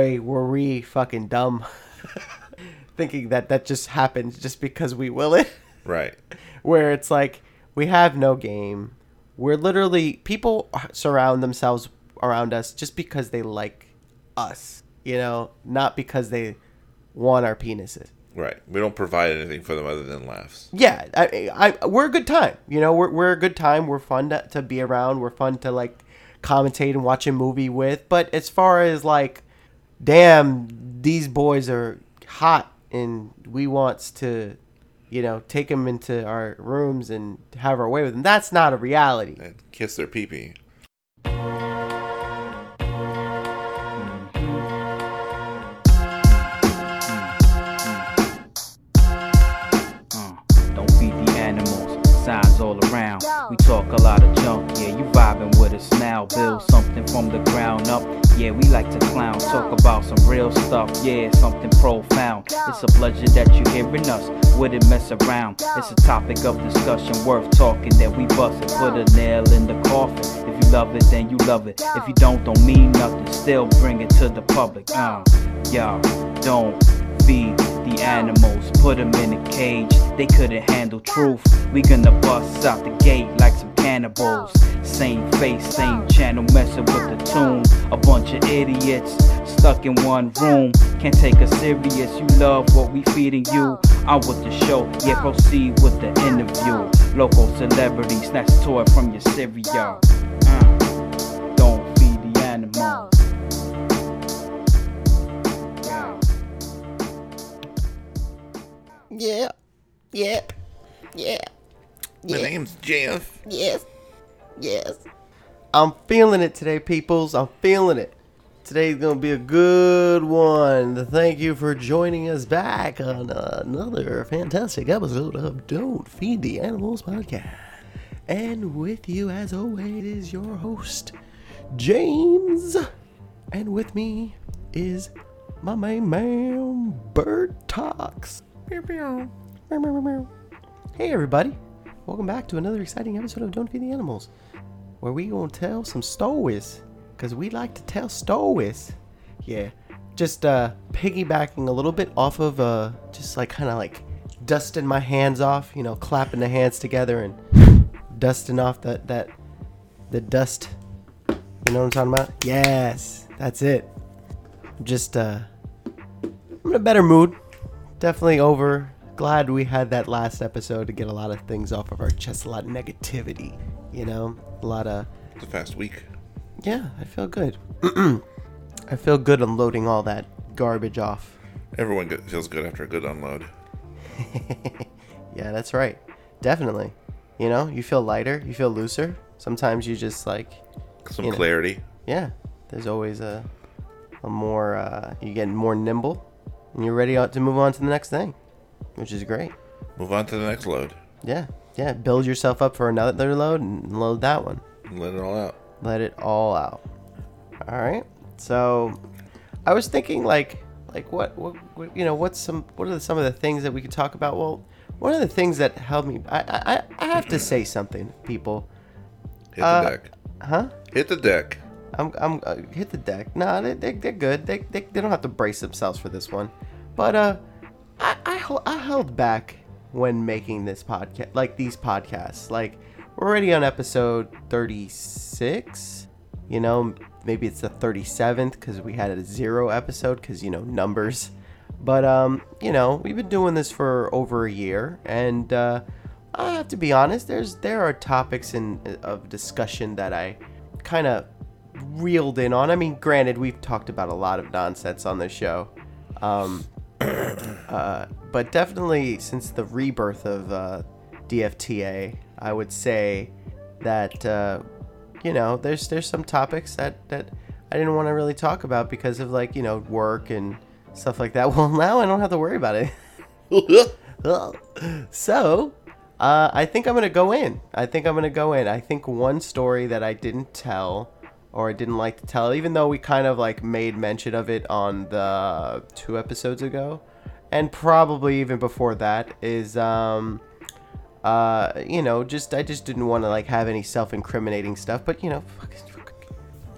Were we fucking dumb? Thinking that that just happens just because we will it? Right. Where it's like, we have no game. We're literally, people surround themselves around us just because they like us, you know, not because they want our penises. Right. We don't provide anything for them other than laughs. Yeah, I, I, we're a good time. You know, we're, we're a good time. We're fun to, to be around. We're fun to like commentate and watch a movie with. But as far as like, damn, these boys are hot and we wants to, you know, take them into our rooms and have our way with them. That's not a reality. And kiss their pee-pee. Mm, don't feed the animals, signs all around. We talk a lot of junk, yeah, you vibing with now. Build something from the ground up, yeah, we like to clown. Talk about some real stuff, yeah, something profound. It's a pleasure that you're hearing us, wouldn't mess around. It's a topic of discussion worth talking that we bust it. Put a nail in the coffin. If you love it, then you love it. If you don't, don't mean nothing. Still bring it to the public. Uh, y'all, don't the animals, put them in a cage. They couldn't handle truth. We gonna bust out the gate like some cannibals. Same face, same channel, messing with the tune. A bunch of idiots stuck in one room. Can't take us serious. You love what we feeding you. I'm with the show, yeah, proceed with the interview. Local celebrities, snatch toy from your cereal. Yeah. Yeah, yeah, yeah, My name's Jeff. yes, yes. I'm feeling it today, peoples. I'm feeling it. Today's gonna be a good one. Thank you for joining us back on another fantastic episode of Don't Feed the Animals podcast. And with you, as always, is your host, James. And with me is my main man, Bird Talks. Hey, everybody. Welcome back to another exciting episode of Don't Feed the Animals, where we gonna tell some stories, because we like to tell stories. Yeah, just uh, piggybacking a little bit off of uh, just like kind of like dusting my hands off, you know, clapping the hands together and dusting off that that the dust. You know what I'm talking about? Yes, that's it. Just uh, I'm in a better mood. Definitely over. Glad we had that last episode to get a lot of things off of our chest. A lot of negativity, you know, a lot of It's a fast week. yeah. I feel good. I feel good unloading all that garbage off. Everyone feels good after a good unload. Yeah, that's right. Definitely. You know, you feel lighter, you feel looser. Sometimes you just like, Some You know. clarity. yeah. There's always a, a more. Uh, you get more nimble, and you're ready to move on to the next thing, which is great. Move on to the next load. Yeah, yeah. Build yourself up for another load and load that one. Let it all out. Let it all out. All right. So, I was thinking like, like what, what, what you know, what's some, what are some of the things that we could talk about? Well, one of the things that helped me, I, I, I have to say something, people. Hit Uh, the deck. Huh? Hit the deck. I'm, I'm uh, hit the deck. Nah, they, they, they're good. They, they, they don't have to brace themselves for this one. But uh, I, I, I held back when making this podcast, like these podcasts. Like we're already on episode 36. You know, maybe it's the 37th because we had a zero episode because you know numbers. But um, you know, we've been doing this for over a year, and uh, I have to be honest. There's there are topics in of discussion that I kind of reeled in on. I mean, granted, we've talked about a lot of nonsense on this show, um, uh, but definitely since the rebirth of uh, DFTA, I would say that uh, you know there's there's some topics that that I didn't want to really talk about because of like you know work and stuff like that. Well, now I don't have to worry about it. so uh, I think I'm gonna go in. I think I'm gonna go in. I think one story that I didn't tell or I didn't like to tell, even though we kind of like made mention of it on the two episodes ago, and probably even before that, is um, uh, you know, just I just didn't want to like have any self-incriminating stuff, but you know,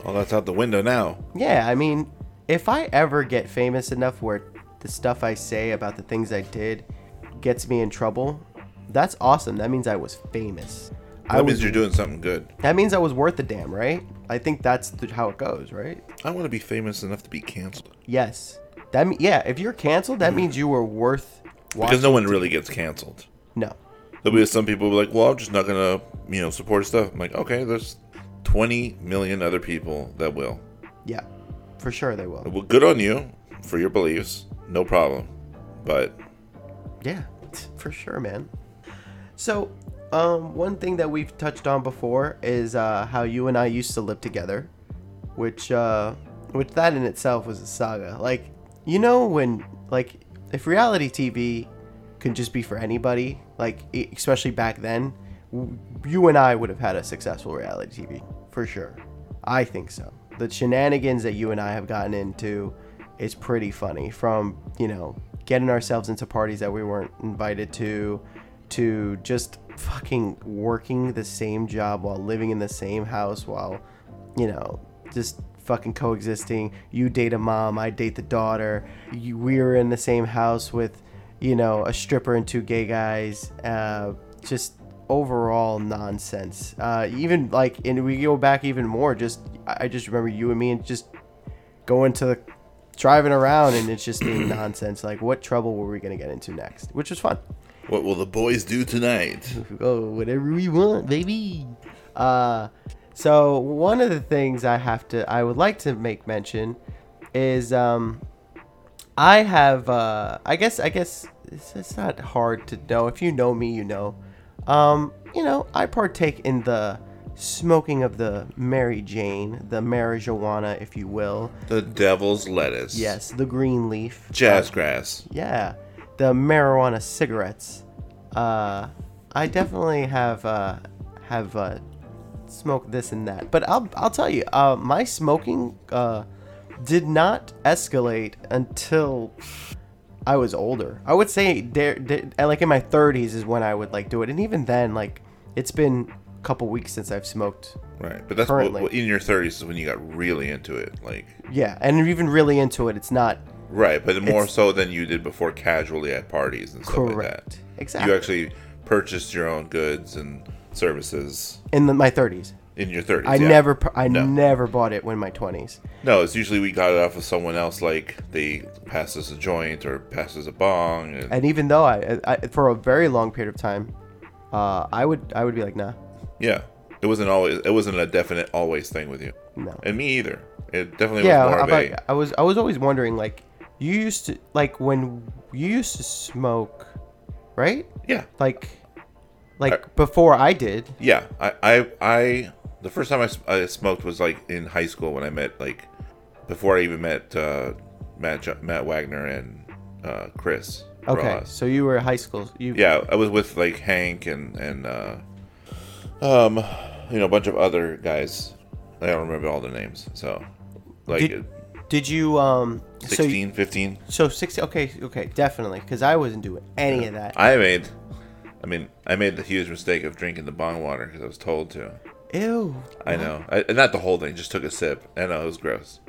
Well, that's out the window now. yeah, I mean, if I ever get famous enough where the stuff I say about the things I did gets me in trouble, that's awesome. That means I was famous. I That was, means you're doing something good. that means I was worth the damn, right? I think that's the, how it goes, right? I want to be famous enough to be canceled. Yes. That me- yeah. If you're canceled, that mm-hmm. means you were worth. Watching. Because no one really gets canceled. No. There'll be some people who be like, well, I'm just not going to, you know, support stuff. I'm like, okay, there's 20 million other people that will. Yeah. For sure they will. Well, good on you for your beliefs. No problem. But Yeah, for sure, man. So, um, one thing that we've touched on before is uh, how you and I used to live together, which, uh, which that in itself was a saga. Like, you know, when like if reality TV could just be for anybody, like especially back then, you and I would have had a successful reality TV for sure. I think so. The shenanigans that you and I have gotten into is pretty funny. From you know getting ourselves into parties that we weren't invited to, to just fucking working the same job while living in the same house while, you know, just fucking coexisting. You date a mom, I date the daughter. You, we were in the same house with, you know, a stripper and two gay guys. Uh, just overall nonsense. Uh, even like, and we go back even more. Just I I just remember you and me and just going to the driving around and it's just being nonsense. Like, what trouble were we gonna get into next? Which was fun. What will the boys do tonight? Oh, whatever we want, baby. Uh, so one of the things I have to, I would like to make mention, is um, I have, uh, I guess, I guess it's, it's not hard to know. If you know me, you know. Um, you know, I partake in the smoking of the Mary Jane, the marijuana, if you will. The devil's lettuce. Yes, the green leaf. Jazz grass. Yeah, the marijuana cigarettes. Uh, I definitely have uh, have uh, smoked this and that, but I'll I'll tell you, uh, my smoking uh, did not escalate until I was older. I would say there, like in my 30s is when I would like do it, and even then, like it's been a couple weeks since I've smoked. Right. But that's Currently. what, in your 30s is when you got really into it. Like, Yeah, and even really into it, it's not right. But more It's- so than you did before casually at parties and stuff like that. correct. Exactly. You actually purchased your own goods and services in the, my 30s. in your 30s. I yeah. never, I No. never bought it when my 20s. No, it's usually we got it off of someone else, like they passed us a joint or passed us a bong. And, And even though I, I for a very long period of time, uh, I would, I would be like, nah, yeah, it wasn't always. It wasn't a definite always thing with you, no. and me either. It definitely yeah, was more I, of a. I was, I was always wondering, like, you used to, like, when you used to smoke, right? Yeah, Like, like before I did. yeah. I, I, I. The first time I smoked was like in high school when I met like, before I even met uh, Matt Matt Wagner and uh, Chris. Okay, Ross. so you were in high school. You, Yeah, I was with like Hank and and uh, um, you know, a bunch of other guys. I don't remember all their names. So, like Did, did you, um, so, 16, 15. so 16, okay, okay, definitely, because I wasn't doing any of that. I made, I mean, I made the huge mistake of drinking the bong water because I was told to. Ew. I know, I, not the whole thing. Just took a sip. I know it was gross.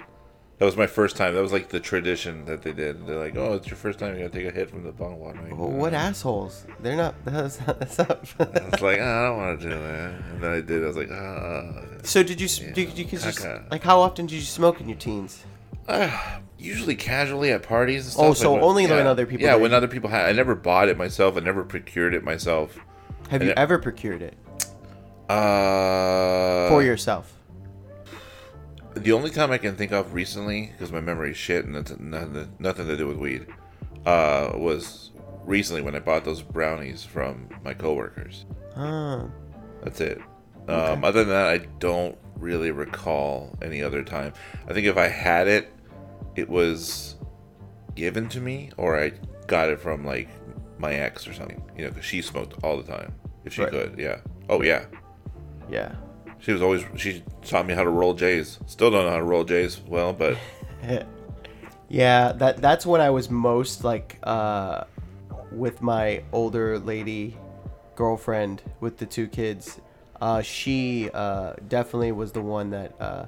That was my first time. That was like the tradition that they did. They're like, "Oh, it's your first time. You gotta take a hit from the bong water." Like, Well, what assholes? They're not, that's not, that's not. I was like, "Ah, I don't want to do that, and then I did. I was like, ah. So did you? s Did, you just caca. like how often did you smoke in your teens? Uh, usually casually at parties and stuff. Oh, so when- only when other people Yeah, when other people had. I never bought it myself. I never procured it myself. Have And you it- ever procured it Uh, for yourself? The only time I can think of recently, because my memory is shit and it's nothing, nothing to do with weed, uh, was recently when I bought those brownies from my coworkers. Huh. That's it. Um, other than that, I don't really recall any other time. I think if I had it, it was given to me, or I got it from like my ex or something. You know, because she smoked all the time if she Right. could. Yeah. Oh yeah. Yeah. She was always she taught me how to roll J's. Still don't know how to roll J's well, but Yeah, that that's when I was most like uh with my older lady girlfriend with the two kids. Uh she uh definitely was the one that uh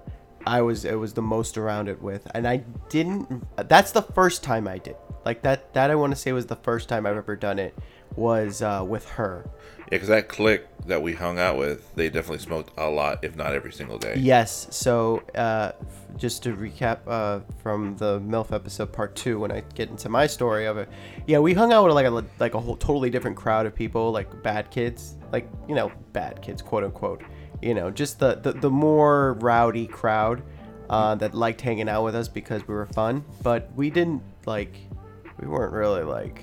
I was it was the most around it with, and I didn't. That's the first time I did like that. That I want to say was the first time I've ever done it was uh, with her. Yeah, because that clique that we hung out with, they definitely smoked a lot, if not every single day. Yes. So uh, just to recap uh, from the MILF episode part two, when I get into my story of it, yeah, we hung out with like a like a whole totally different crowd of people, like bad kids, like you know bad kids, quote unquote. You know, just the the, the more rowdy crowd uh, that liked hanging out with us because we were fun, but we didn't like we weren't really like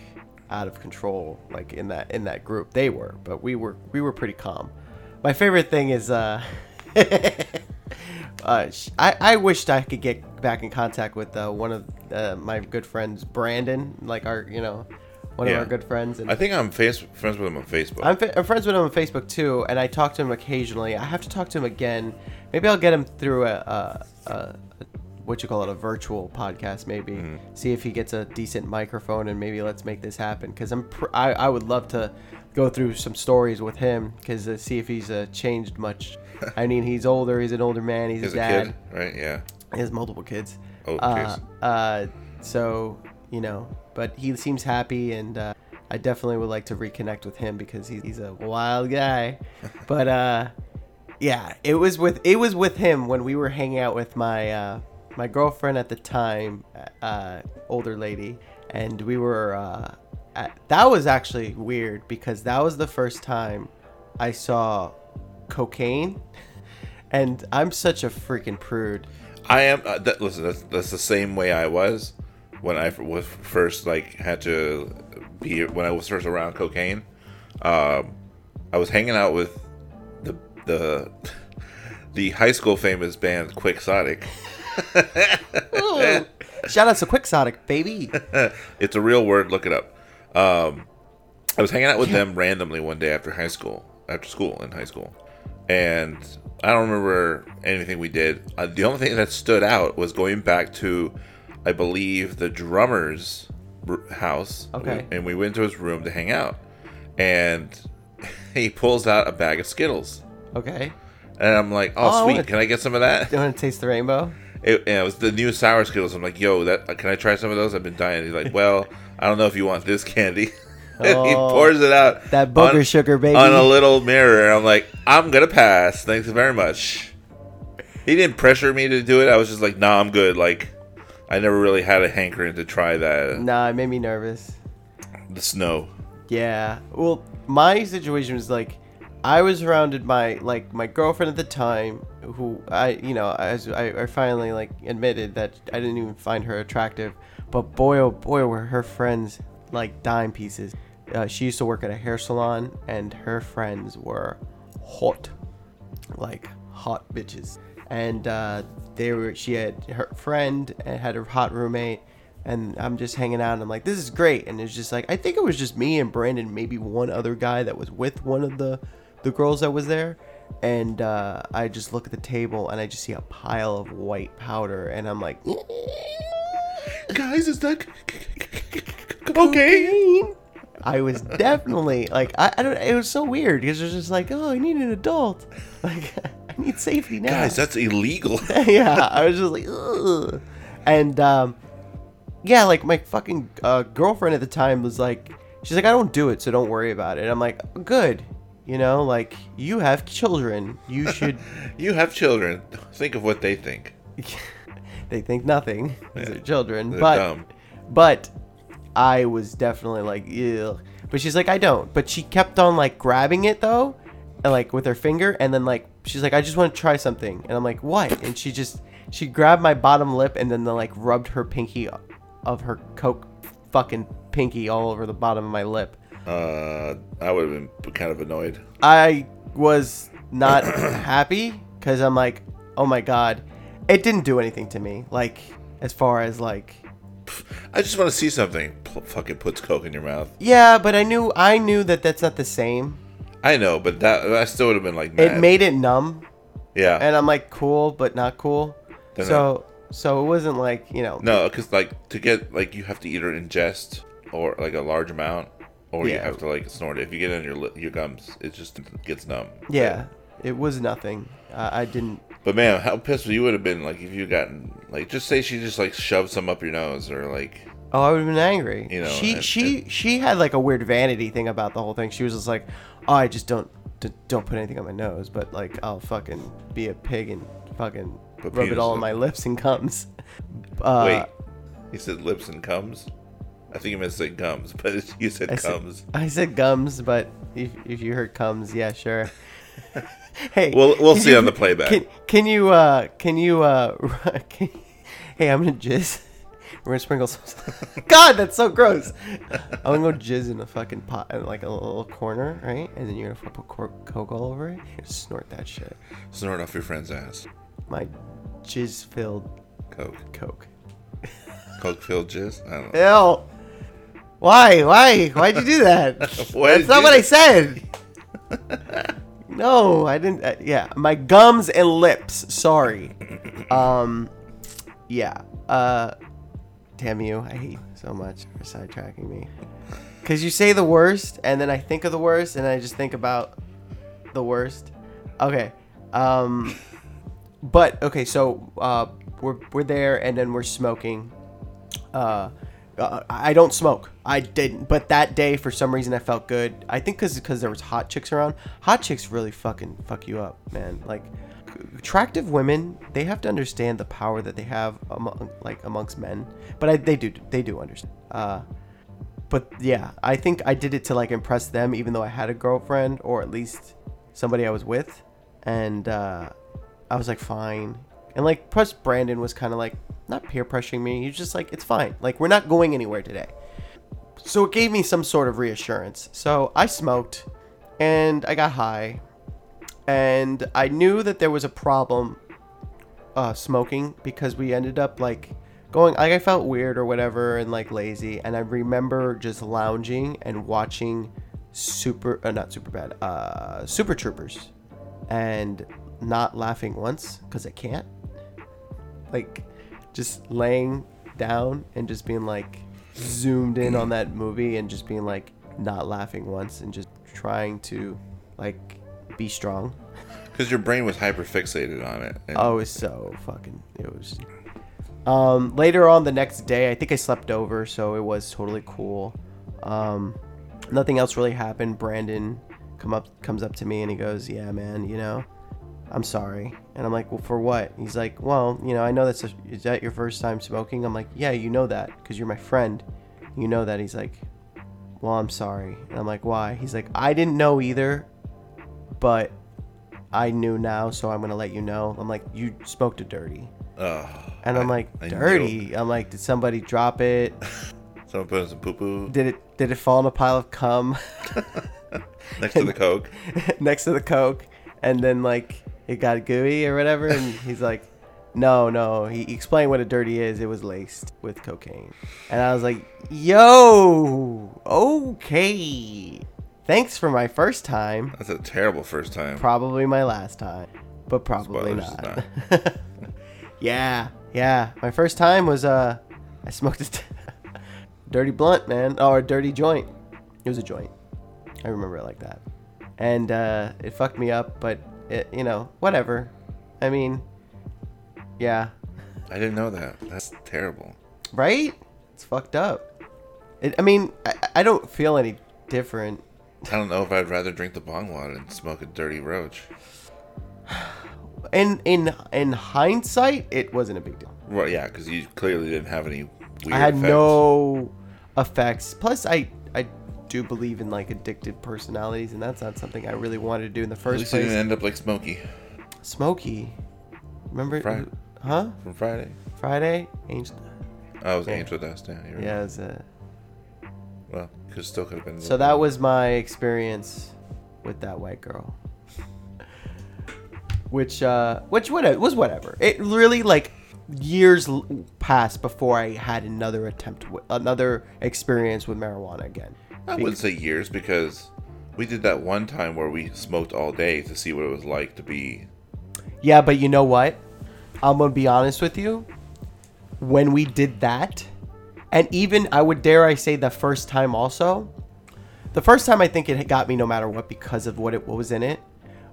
out of control like in that in that group. They were, but we were we were pretty calm. My favorite thing is uh uh, I, I wished I could get back in contact with uh, one of uh, my good friends, Brandon, like our, you know, one of our good friends. And I think I'm face- friends with him on Facebook. I'm, fa- I'm friends with him on Facebook too, and I talk to him occasionally. I have to talk to him again. Maybe I'll get him through a, a, a what you call it, a virtual podcast. Maybe Mm-hmm. see if he gets a decent microphone, and maybe let's make this happen. Because I'm pr- I, I would love to go through some stories with him, because uh, see if he's uh, changed much. I mean, he's older. He's an older man. He's, He's a a dad. kid, right? Yeah. He has multiple kids. Oh, uh, uh, so you know, but he seems happy, and uh, I definitely would like to reconnect with him because he's, he's a wild guy. but uh, yeah, it was with it was with him when we were hanging out with my uh, my girlfriend at the time, uh, older lady, and we were. Uh, at, that was actually weird because that was the first time I saw cocaine. And I'm such a freaking prude. I am. Uh, that, listen, that's, that's the same way I was when I was first like had to be when I was first around cocaine. Um, I was hanging out with the the the high school famous band Quixotic. Ooh. Shout out to Quixotic, baby. it's a real word. Look it up. Um, I was hanging out with them randomly one day after high school, after school in high school, and I don't remember anything we did. Uh, the only thing that stood out was going back to, I believe, the drummer's r- house. Okay. And we went to his room to hang out, and he pulls out a bag of Skittles, Okay. and I'm like, Oh, "Oh, sweet! wanna- Can I get some of that?" You want to taste the rainbow? It, it was the new sour Skittles. I'm like, yo, that uh, can I try some of those? I've been dying. He's like, well, I don't know if you want this candy. And he Oh, pours it out. that booger on- sugar, baby. On a little mirror. I'm like, I'm gonna pass. Thanks very much. He didn't pressure me to do it. I was just like, nah, I'm good. Like, I never really had a hankering to try that. Nah, it made me nervous. The snow. Yeah. Well, my situation was like, I was surrounded by like my girlfriend at the time, who I, you know, as I, I finally like admitted that I didn't even find her attractive, but boy, oh boy, were her friends like dime pieces. Uh, she used to work at a hair salon, and her friends were hot, like hot bitches. And uh, they were. She had her friend and had her hot roommate, and I'm just hanging out, and I'm like, this is great. And it's just like, I think it was just me and Brandon, maybe one other guy that was with one of the the girls that was there. And uh, I just look at the table, and I just see a pile of white powder, and I'm like, Guys, is that okay? I was definitely like I, I don't it was so weird because it was just like oh I need an adult like I need safety now Guys, that's illegal. yeah I was just like Ugh. and um yeah like my fucking uh, girlfriend at the time was like she's like I don't do it so don't worry about it I'm like good you know like you have children you should you have children. Think of what they think. they think nothing 'cause they're children They're but dumb. but I was definitely like, ew. But she's like, I don't. But she kept on like grabbing it though, and like with her finger, and then like she's like, I just want to try something, and I'm like, what? And she just she grabbed my bottom lip and then like rubbed her pinky of her coke fucking pinky all over the bottom of my lip. Uh, I would have been kind of annoyed. I was not happy because I'm like, oh my god, it didn't do anything to me. Like as far as like I just want to see something. P- fucking puts coke in your mouth. yeah, but I knew I knew that that's not the same. I know, but that I still would have been like mad. It made it numb. yeah. and I'm like cool, but not cool. So so it wasn't like you know. no, because like to get like you have to either ingest or like a large amount, or you have to like snort it. If you get it in your li- your gums, it just gets numb. Yeah, it was nothing. Uh, I didn't. But man, how pissed you would have been like if you gotten like just say she just like shoved some up your nose or like Oh, I would have been angry. You know, she it- she she had like a weird vanity thing about the whole thing. She was just like, "Oh, I just don't d- don't put anything on my nose, but like I'll fucking be a pig and fucking Put rub it all on- on my lips and comes." Uh, wait. He said lips and comes. I think you meant to say gums, but you said I said, comes. I said gums, but if, if you heard comes, yeah, sure. hey, We'll- we'll see you- on the playback. Can, can you uh can you uh can, hey, I'm gonna jizz. We're gonna sprinkle some. God, that's so gross. I'm gonna go jizz in a fucking pot, in like a little corner, right? And then you're gonna put coke all over it. You're gonna snort that shit. Snort off your friend's ass. My jizz-filled Coke. coke. Coke filled jizz? I don't know. Ew. Why? Why? Why'd you do that? That's not what I said. no, I didn't. Uh, yeah, my gums and lips. Sorry. Um, yeah. Uh, damn you! I hate you so much for sidetracking me. Cause you say the worst, and then I think of the worst, and I just think about the worst. Okay. Um, but okay, so uh, we're we're there, and then we're smoking. Uh, uh, I don't smoke. I didn't, but that day for some reason I felt good. I think because because there was hot chicks around. Hot chicks really fucking fuck you up, man. Like attractive women, they have to understand the power that they have among like amongst men. But I, they do they do understand. Uh, but yeah, I think I did it to like impress them, even though I had a girlfriend or at least somebody I was with, and uh, I was like fine. And like plus Brandon was kind of like not peer pressuring me. He was just like it's fine. Like we're not going anywhere today. So it gave me some sort of reassurance. So I smoked and I got high and I knew that there was a problem uh, smoking because we ended up like going like I felt weird or whatever and like lazy and I remember just lounging and watching super uh, not super bad uh super troopers and not laughing once because I can't like just laying down and just being like zoomed in on that movie and just being like not laughing once and just trying to like be strong Because your brain was hyper fixated on it. And Oh, it was so fucking. It was. Um, later on the next day, I think I slept over, so it was totally cool. Um, nothing else really happened. Brandon come up comes up to me and he goes, "Yeah, man, you know, I'm sorry." And I'm like, "Well, for what?" He's like, "Well, you know, I know that's a, is that your first time smoking?" I'm like, "Yeah, you know that because you're my friend. You know that." He's like, "Well, I'm sorry." And I'm like, "Why?" He's like, "I didn't know either, but." I knew now, so I'm gonna let you know. I'm like, you smoked a dirty, Ugh, and I'm I- like, dirty. I'm like, did somebody drop it? Someone put in some poo poo Did it? Did it fall in a pile of cum next to the Coke. next to the coke, and then like it got gooey or whatever? And he's like, no, no. He explained what a dirty is. It was laced with cocaine, and I was like, yo, okay. Thanks for my first time. That's a terrible first time. Probably my last time, but probably Spoilers, not. yeah, yeah. My first time was uh, I smoked a t- dirty blunt, man, or a dirty joint. It was a joint. I remember it like that, and uh, it fucked me up. But it, you know, whatever. I mean, yeah, I didn't know that. That's terrible. right? It's fucked up. It, I mean, I, I don't feel any different. I don't know if I'd rather drink the bong water than smoke a dirty roach. In in in hindsight, it wasn't a big deal. Well, yeah, because you clearly didn't have any weird I had effects. no effects. Plus, I I do believe in like addicted personalities, and that's not something I really wanted to do in the At first least you place. didn't end up like Smokey Smokey, remember? Fri- Huh? from Friday. Friday, Angel. Oh, it was Yeah. Angel Dust. Yeah, you're right. Yeah, it was, uh, Well, could still could have been. so that was my experience with that white girl. Which, uh, which what was whatever. It really like years passed before I had another attempt, with, another experience with marijuana again. I wouldn't say years because we did that one time where we smoked all day to see what it was like to be. Yeah, but you know what? I'm gonna be honest with you. When we did that, and even I would dare I say the first time also, the first time I think it got me no matter what because of what it what was in it.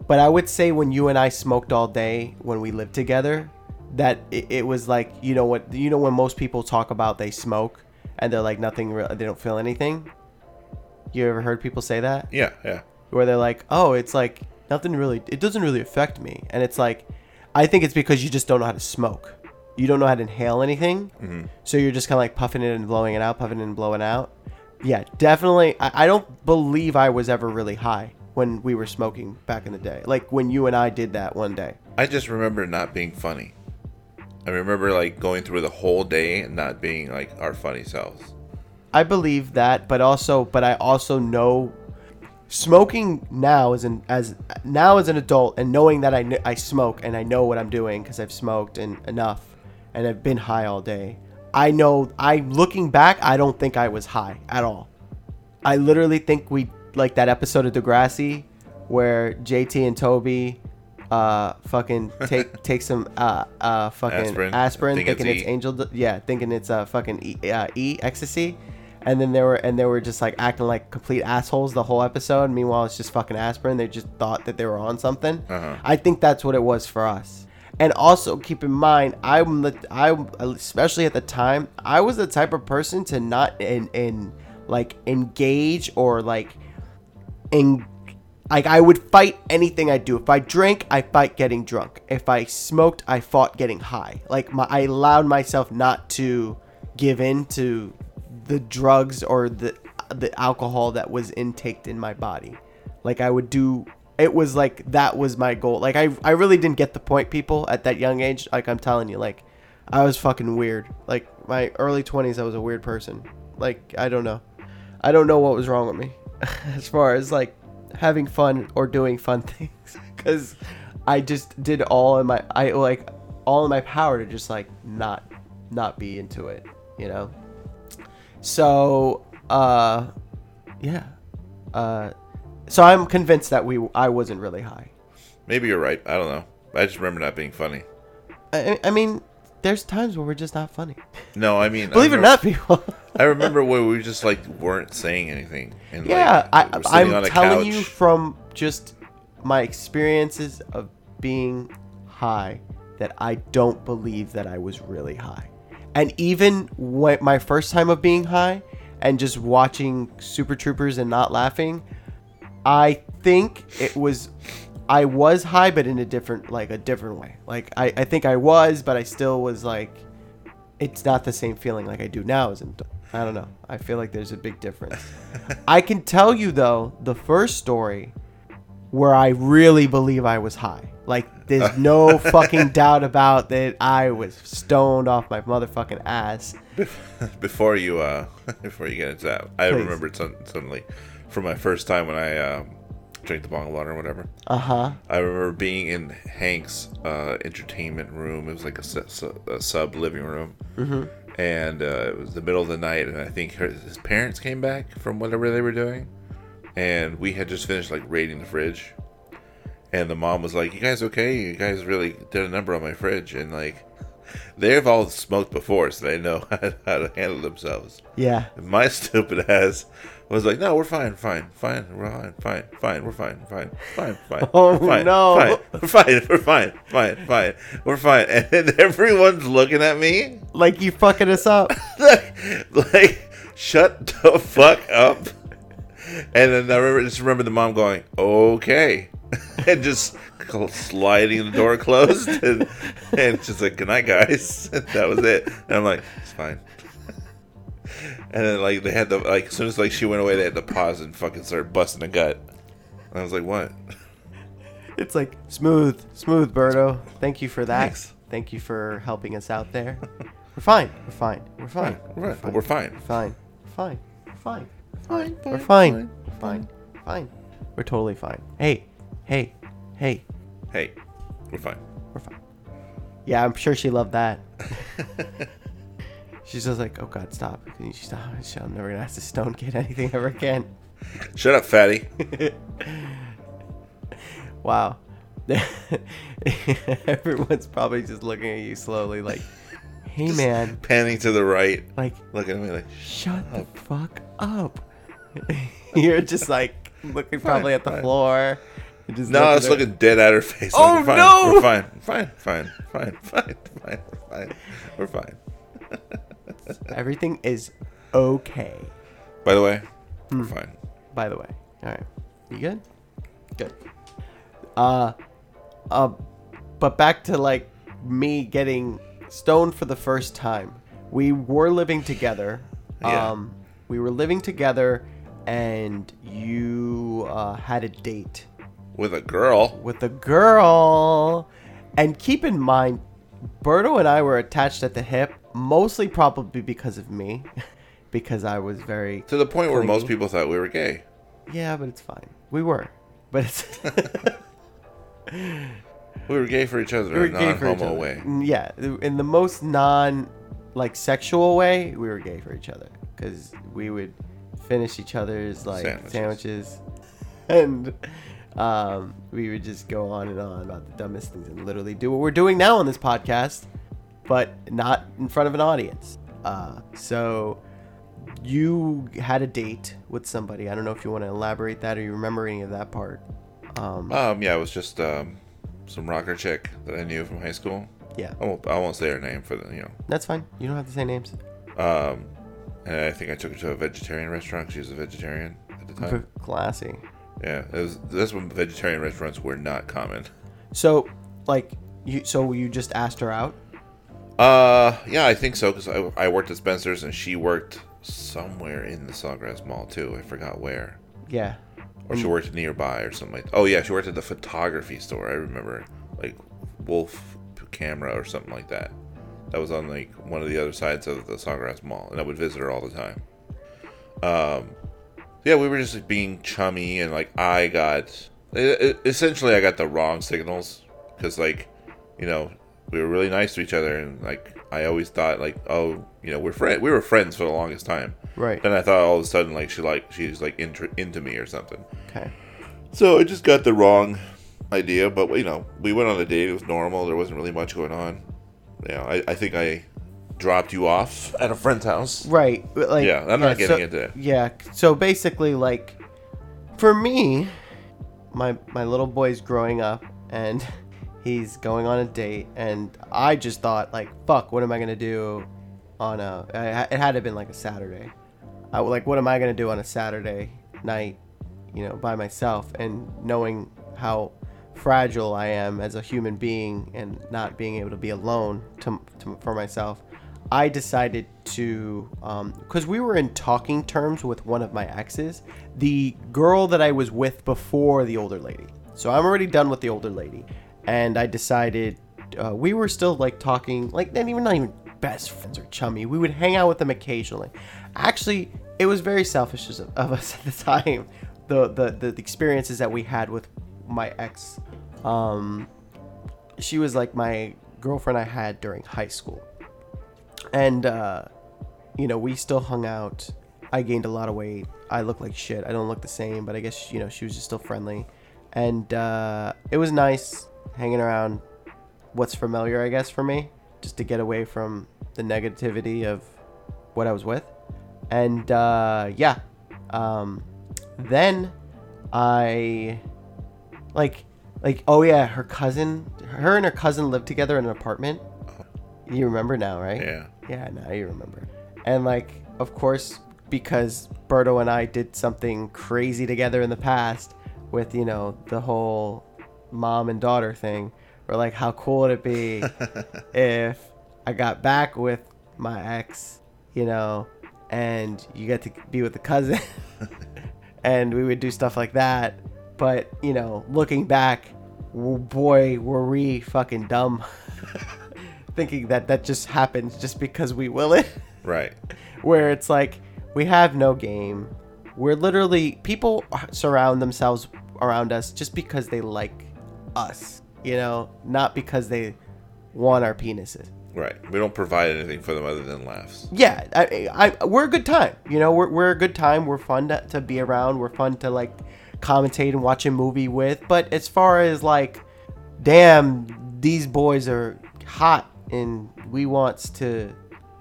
But I would say when you and I smoked all day when we lived together, that it, it was like you know what you know when most people talk about they smoke and they're like nothing real they don't feel anything. You ever heard people say that? Yeah, yeah. where they're like, "Oh, it's like nothing really. It doesn't really affect me." And it's like, I think it's because you just don't know how to smoke. You don't know how to inhale anything, Mm-hmm. so you're just kind of like puffing it and blowing it out, puffing it and blowing out. Yeah, definitely. I, I don't believe I was ever really high when we were smoking back in the day. Like when you and I did that one day. I just remember not being funny. I remember like going through the whole day and not being like our funny selves. I believe that, but also, but I also know smoking now as an as now as an adult and knowing that I, kn- I smoke and I know what I'm doing because I've smoked and enough and I've been high all day. I know I looking back, I don't think I was high at all. I literally think we like that episode of Degrassi where JT and Toby uh fucking take take some uh uh fucking Aspirin. aspirin, Think thinking it's it's, angel yeah thinking it's uh fucking e, uh, e ecstasy and then they were and they were just like acting like complete assholes the whole episode meanwhile it's just fucking aspirin they just thought that they were on something Uh-huh. i think that's what it was for us and also keep in mind i'm the i especially at the time i was the type of person to not in in like engage or like in like I would fight anything I do. If I drank, I fight getting drunk. If I smoked, I fought getting high. Like my, I allowed myself not to give in to the drugs or the the alcohol that was intaked in my body. Like I would do. It was like that was my goal. Like I I really didn't get the point, people, at that young age. Like I'm telling you, like I was fucking weird. Like my early 20s, I was a weird person. Like I don't know. I don't know what was wrong with me as far as like having fun or doing fun things because I just did all in my I like all in my power to just like not not be into it, you know. So uh, yeah, uh, so I'm convinced that we I wasn't really high. Maybe you're right. I don't know. I just remember not being funny. I, I mean, there's times where we're just not funny. No, I mean, I Believe it or not, people. I remember where we just like weren't saying anything. And, Yeah, like, I, we're sitting on I'm a telling you from just my experiences of being high that I don't believe that I was really high. And even when my first time of being high and just watching Super Troopers and not laughing, I think it was I was high but in a different like a different way. Like I, I think I was, but I still was like it's not the same feeling like I do now as an adult. I don't know. I feel like there's a big difference. I can tell you though, the first story where I really believe I was high. Like there's no fucking doubt about that I was stoned off my motherfucking ass. before you uh before you get into that, I Please. remembered some, suddenly from my first time when I um, drank the bong of water or whatever. Uh-huh. I remember being in Hank's uh, entertainment room. It was like a, a sub living room, mm-hmm. and uh, it was the middle of the night. And I think her, his parents came back from whatever they were doing, and we had just finished like raiding the fridge. And the mom was like, "You guys okay? You guys really did a number on my fridge." And like, they've all smoked before, so they know how to handle themselves. Yeah. My stupid ass was like, "No, we're fine, fine, fine, we're fine, fine, fine, we're fine, fine, fine, fine, Oh, fine, no. fine, we're fine, we're fine, fine, fine, we're fine." And then everyone's looking at me Like you fucking us up. like, like, "Shut the fuck up!" And then I remember, just remember the mom going, "Okay," and just sliding the door closed, and, and just like, "Good night, guys." that was it. And I'm like, "It's fine." And then like they had the like as soon as like she went away, they had to pause and fucking start busting a gut. and I was like, "What?" It's like smooth, smooth, Berto. Thank you for that. Thanks. Thank you for helping us out there. We're fine. We're fine. We're fine. We're fine. We're fine. We're fine. We're fine. We're fine. Fine, We're fine. We're fine. Fine. We're totally fine. Hey, hey, hey. Hey, we're fine. We're fine. Yeah, I'm sure she loved that. She's just like, oh god, stop. Can you stop? I'm never gonna ask this stone kid anything ever again. Shut up, fatty. Wow. Everyone's probably just looking at you slowly, like, hey man, Panning to the right, like, looking at me like, shut the fuck up. You're just like looking probably at the fine. floor. It just No, it's looking dead at her face. Oh, we're fine. no! We're fine. Fine. Fine. Fine. Fine. Fine. Fine. We're fine. Everything is okay. By the way, Hmm. we're fine. By the way, all right, you good? Good. Uh, uh, but back to like me getting stoned for the first time. We were living together. Yeah. Um, we were living together, and you uh, had a date With a girl. with a girl. And keep in mind, Berto and I were attached at the hip, mostly probably because of me, because I was very To the point where most people thought we were gay. yeah, but it's fine. We were, but it's We were gay for each other we were in a gay for each non-homo other. way. Mm, Yeah, in the most non like sexual way, we were gay for each other because we would finish each other's like Sandwiches. sandwiches, and um, we would just go on and on about the dumbest things and literally do what we're doing now on this podcast, but not in front of an audience. Uh, so you had a date with somebody. I don't know if you want to elaborate that or you remember any of that part. Um, Um, yeah, it was just um, some rocker chick that I knew from high school. yeah, I won't, I won't say her name for the, you know. that's fine. You don't have to say names. Um, and I think I took her to a vegetarian restaurant. She was a vegetarian at the time. Classy. Yeah, was. This when vegetarian restaurants were not common. So, like, you so you just asked her out? Uh, yeah, I think so because I, I worked at Spencer's and she worked somewhere in the Sawgrass Mall too. I forgot where, Yeah. or she worked nearby or something like. Oh yeah, she worked at the photography store. I remember like Wolf Camera or something like that. That was on like one of the other sides of the Sawgrass Mall, and I would visit her all the time. Um, yeah, we were just being chummy, and like I got essentially I got the wrong signals because like you know we were really nice to each other, and like I always thought like oh you know we're friend we were friends for the longest time. Right. Then I thought all of a sudden like she like she's like into into me or something. Okay. So I just got the wrong idea, but you know, we went on a date. It was normal. There wasn't really much going on. You know, I, I think I dropped you off at a friend's house. Right. Like, Yeah, I'm not getting so, into it. Yeah. So basically, like, for me, my my little boy's growing up, and he's going on a date, and I just thought, like, fuck, what am I gonna do on a It had to have been like a Saturday. I like, what am I gonna do on a Saturday night? You know, by myself, and knowing how fragile I am as a human being, and not being able to be alone to, to for myself. I decided to, because we were in talking terms with one of my exes, the girl that I was with before the older lady. So I'm already done with the older lady, and I decided uh, we were still like talking, like not even not even best friends or chummy. We would hang out with them occasionally. Actually, it was very selfish of of us at the time. The the the, the experiences that we had with my ex. Um, she was like my girlfriend I had during high school and uh, you know we still hung out. I gained a lot of weight. I look like shit. I don't look the same but i guess you know she was just still friendly. And uh, it was nice hanging around what's familiar i guess for me just to get away from the negativity of what i was with. And uh, yeah um, then i like like oh yeah her cousin her and her cousin lived together in an apartment you remember now right Yeah. yeah, now you remember. And like, of course, because Berto and I did something crazy together in the past with, you know, the whole mom and daughter thing. We're like, how cool would it be if I got back with my ex, you know, and you get to be with the cousin, and we would do stuff like that. But you know, looking back, boy, were we fucking dumb, thinking that that just happens just because we will it. Right. Where it's like we have no game. We're literally people surround themselves around us just because they like us, you know, not because they want our penises. Right. We don't provide anything for them other than laughs. Yeah, I, I, we're a good time. You know, we're, we're a good time. We're fun to, to be around. We're fun to like commentate and watch a movie with. But as far as like, damn, these boys are hot and we wants to,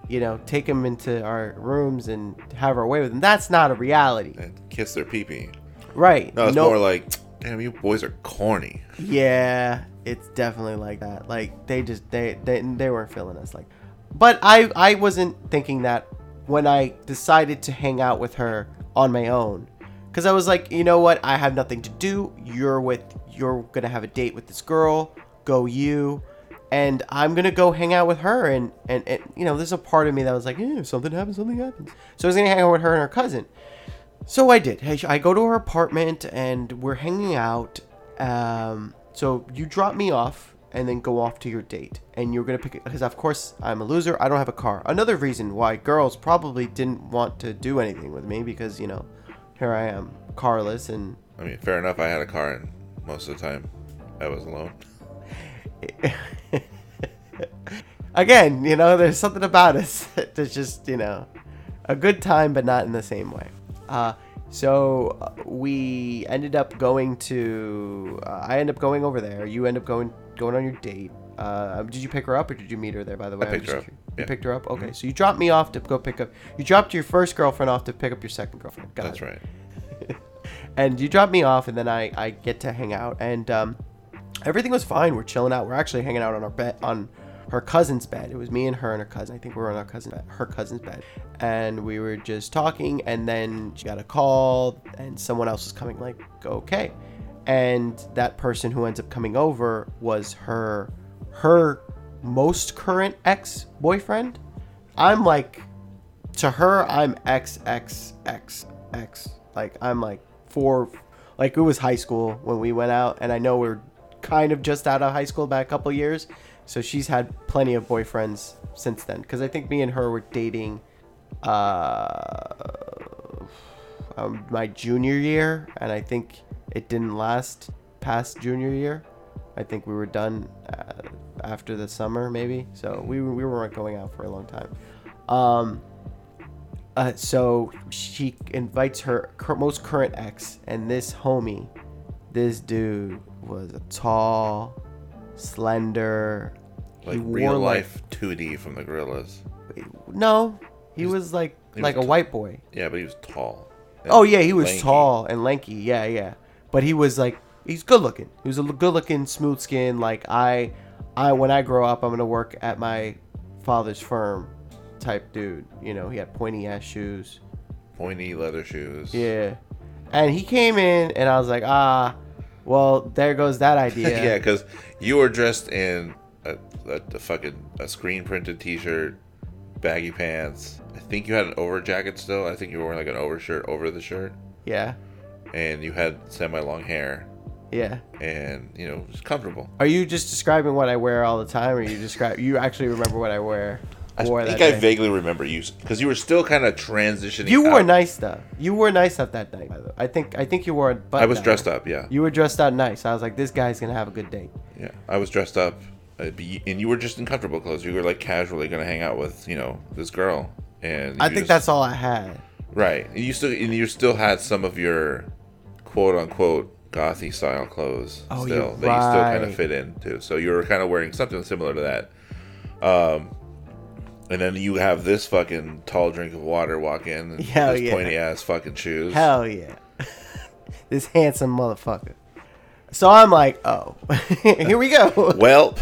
you know, take them into our rooms and have our way with them. That's not a reality, And kiss their pee pee. right? No, it's more like Damn, you boys are corny. Yeah, it's definitely like that. Like they just they they, they weren't feeling us like. But I I wasn't thinking that when I decided to hang out with her on my own. Cuz I was like, you know what? I have nothing to do. You're with you're going to have a date with this girl. Go you. And I'm to go hang out with her and, and and you know, there's a part of me that was like, eh, if something happens, something happens. So I was to hang out with her and her cousin. So I did. I- go to her apartment and we're hanging out. Um, so you drop me off and then go off to your date. And you're to pick because of course I'm a loser. I don't have a car. Another reason why girls probably didn't want to do anything with me because, you know, here I am carless and I mean, fair enough. I had a car, and most of the time, I was alone. again, you know, there's something about us that's just, you know, a good time, but not in the same way. Uh, so uh, we ended up going to. Uh, I end up going over there. You end up going going on your date. Uh, did you pick her up or did you meet her there? By the way, I'm picked her up, curious. yeah. Mm-hmm. You picked her up. Okay, so you dropped me off to go pick up. You dropped your first girlfriend off to pick up your second girlfriend. Got That's it. right. and you dropped me off and then I, I get to hang out and um, everything was fine. We're chilling out. We're actually hanging out on our bed on her cousin's bed. It was me and her and her cousin. I think we were on our cousin her cousin's bed. And we were just talking and then she got a call and someone else was coming like okay. And that person who ends up coming over was her her most current ex boyfriend i'm like to her i'm x x x x. Like i'm like four like it was high school when we went out and i know we're kind of just out of high school by a couple years. So she's had plenty of boyfriends since then. Because i think me and her were dating uh um, my junior year and i think it didn't last past junior year. I think we were done uh, after the summer maybe. So we, we weren't going out for a long time. Um uh, so she invites her most current ex, and this homie, this dude was a tall, slender. Like real life 2D from the Gorillaz. no, he was like he like was a t- white boy. Yeah, but he was tall. Oh yeah, he was lanky. tall and lanky. Yeah, yeah. But he was like he's good looking. He was a good looking, smooth skin. Like I, I when I grow up, I'm gonna work at my father's firm, type dude. You know, he had pointy ass shoes. Pointy leather shoes. Yeah. And he came in, and I was like, ah, well, there goes that idea. yeah, because you were dressed in a, a, a fucking a screen printed T-shirt, baggy pants. I think you had an over jacket still. I think you were wearing like an overshirt over the shirt, Yeah. and you had semi long hair, Yeah. and you know, just comfortable. Are you just describing what I wear all the time, or you describe? You actually remember what I wear? I think I day? vaguely remember you because you were still kind of transitioning. You wore out. nice though. You wore nice up that night. By the way. I think I think you wore. I I was down. dressed up. Yeah, You were dressed out nice. I was like, this guy's gonna have a good date. yeah. I was dressed up, uh, be- and you were just in comfortable clothes. You were like casually gonna hang out with you know this girl, and I think just- that's all I had. Right. And you still and you still had some of your quote unquote gothy style clothes Oh, still that you still kind of fit into. So you were kind of wearing something similar to that. Um and then you have this fucking tall drink of water walk in and Hell this yeah. pointy ass fucking shoes. Hell yeah. this handsome motherfucker. So I'm like, oh, here we go. Well,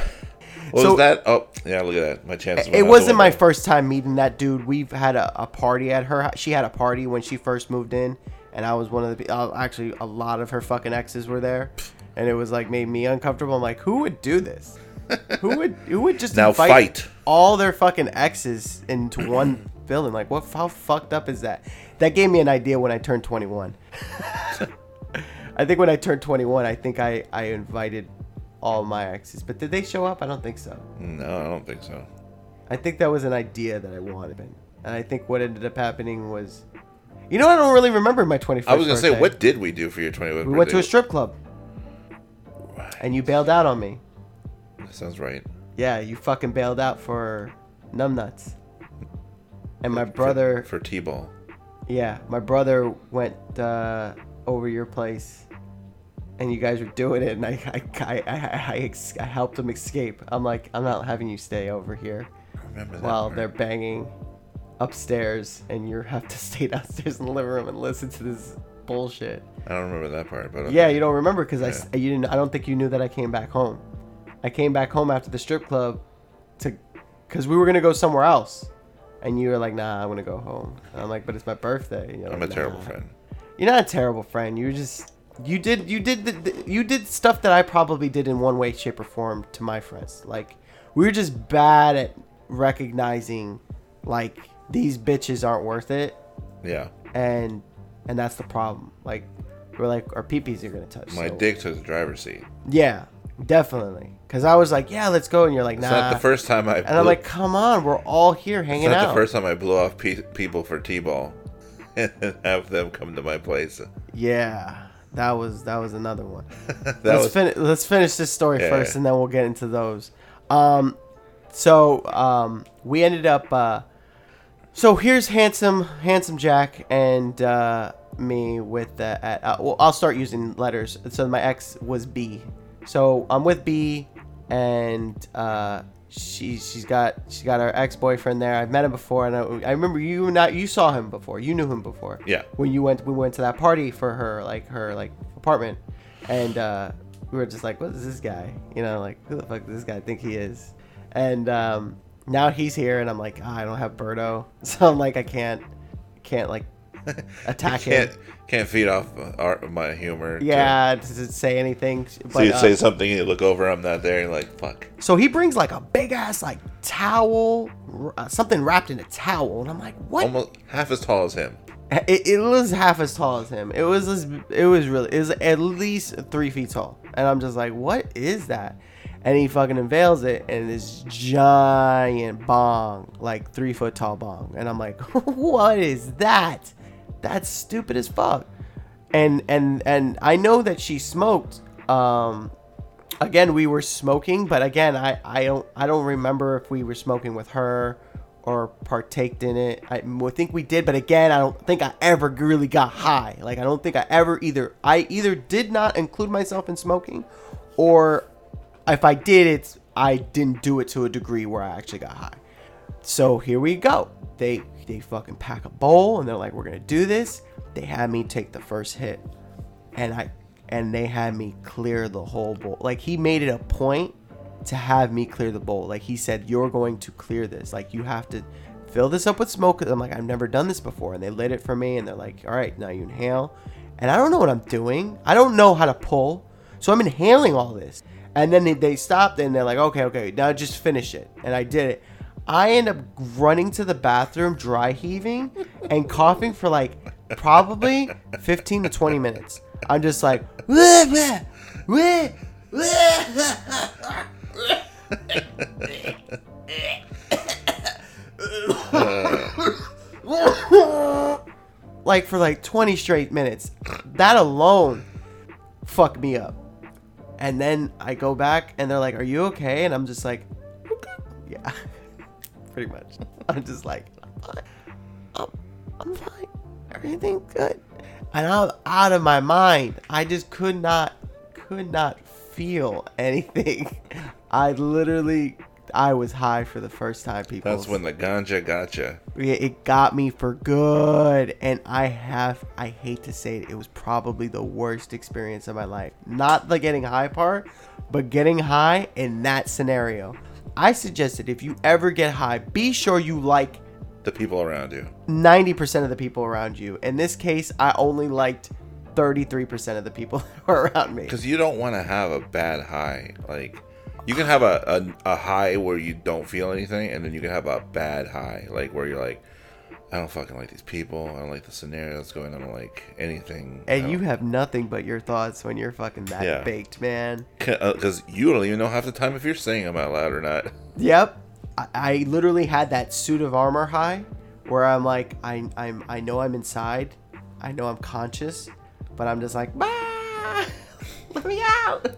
what So- was that? Oh, yeah, look at that. My chances. went It the wasn't my window. first time meeting that dude. We've had a, a party at her. She had a party when she first moved in, and I was one of the. Uh, actually, a lot of her fucking exes were there, and it was like made me uncomfortable. I'm like, who would do this? Who would who would just Now fight. all their fucking exes into one building? Like, what? How fucked up is that? That gave me an idea when I turned 21. I think when I turned 21, I think I I invited all my exes, but did they show up? I don't think so. No, I don't think so. I think that was an idea that I wanted, and I think what ended up happening was, you know, I don't really remember my 21st. I was gonna say, birthday. what did we do for your 21st We went to a strip club, and you bailed out on me. Sounds right. Yeah, you fucking bailed out for numbnuts. And my brother, for T-ball. yeah, my brother went uh, over your place, and you guys were doing it, and I, I, I, I, I, ex- I helped him escape. I'm like, I'm not having you stay over here. Remember that. while part. they're banging upstairs and you have to stay downstairs in the living room and listen to this bullshit. I don't remember that part, but Yeah, you don't remember because I s- you didn't. I don't think you knew that I came back home. I came back home after the strip club to because we were gonna go somewhere else, and you were like, "Nah, I'm gonna go home." And I'm like, "But it's my birthday." And you're I'm like, a terrible "Nah." friend. You're not a terrible friend. You just you did you did the, the, you did stuff that I probably did in one way, shape, or form to my friends. Like we were just bad at recognizing like these bitches aren't worth it, Yeah, and and that's the problem. Like we're like our peepees are gonna touch. my so- dick took the driver's seat. Yeah, definitely. Because I was like, yeah, let's go, and you're like, It's not the first time I. and I'm like, come on, we're all here it's hanging not out. the first time I blew off pe- people for t-ball, and have them come to my place. Yeah, that was that was another one. let's was fin- let's finish this story Yeah, first, yeah. and then we'll get into those. Um, so um, we ended up. Uh, so here's handsome, handsome Jack and uh, me with the. At, uh, well, I'll start using letters. So my ex was B. So I'm with B, and uh, she she's got she got her ex boyfriend there. I've met him before, and I, I remember you not you saw him before. You knew him before. Yeah. When you went we went to that party for her like her like apartment, and uh, we were just like, what is this guy? You know, like who the fuck does this guy think he is? And um, now he's here, and I'm like, ah, I don't have Berto, so I'm like, I can't can't like attack him. can't can't feed off our, my humor. Yeah, does it say anything. So you uh, say something, and you look over, I'm not there. You're like, fuck. So he brings like a big ass like towel, uh, something wrapped in a towel, and I'm like, what? Almost half as tall as him. It, it was half as tall as him. It was as- it was really it was at least three feet tall, and I'm just like, what is that? And he fucking unveils it, and this giant bong, like three foot tall bong, and I'm like, what is that? That's stupid as fuck. And and and I know that she smoked. Um, again we were smoking but again i i don't i don't remember if we were smoking with her or partaked in it I think we did but again i don't think i ever really got high like i don't think i ever either i either did not include myself in smoking or if i did it's i didn't do it to a degree where i actually got high so here we go. They they fucking pack a bowl and they're like, we're gonna do this. They had me take the first hit, and I and they had me clear the whole bowl. Like he made it a point to have me clear the bowl. Like he said, you're going to clear this. Like you have to fill this up with smoke. I'm like, I've never done this before, and they lit it for me, and they're like, all right, now you inhale, and I don't know what I'm doing. I don't know how to pull, so I'm inhaling all this. And then they, they stopped and they're like, okay, okay, now just finish it. And I did it. I end up running to the bathroom, dry heaving, and coughing for like probably 15 to 20 minutes. I'm just like, "Wah, wah, wah, wah." like for like 20 straight minutes. That alone fucked me up. And then I go back and they're like, Are you okay? And I'm just like. Yeah, pretty much. I'm just like, I'm I'm fine. Everything's good. And I'm out of my mind. I just could not, could not feel anything. I literally, I was high for the first time, people. That's when the ganja gotcha. Yeah, it got me for good and i have i hate to say it it was probably the worst experience of my life not the getting high part but getting high in that scenario i suggested if you ever get high be sure you like The people around you. 90% of the people around you in this case i only liked 33% of the people that were around me Because you don't want to have a bad high. Like, you can have a, a, a high where you don't feel anything, and then you can have a bad high, like where you're like, I don't fucking like these people. I don't like the scenario that's going on. I don't like anything. And you have nothing but your thoughts when you're fucking that Yeah. baked man because you don't even know half the time if you're saying them out loud or not. Yep. I, I literally had that suit of armor high where I'm like, I, I'm, I know I'm inside. I know I'm conscious, but I'm just like, bah! let me out.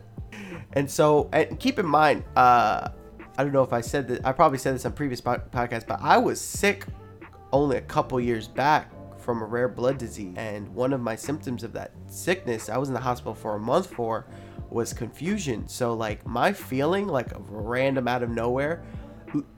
And so, and keep in mind, uh, I don't know if I said that, I probably said this on previous po- podcasts, but I was sick only a couple years back from a rare blood disease. And one of my symptoms of that sickness, I was in the hospital for a month for, was confusion. So, like, my feeling, like, random out of nowhere,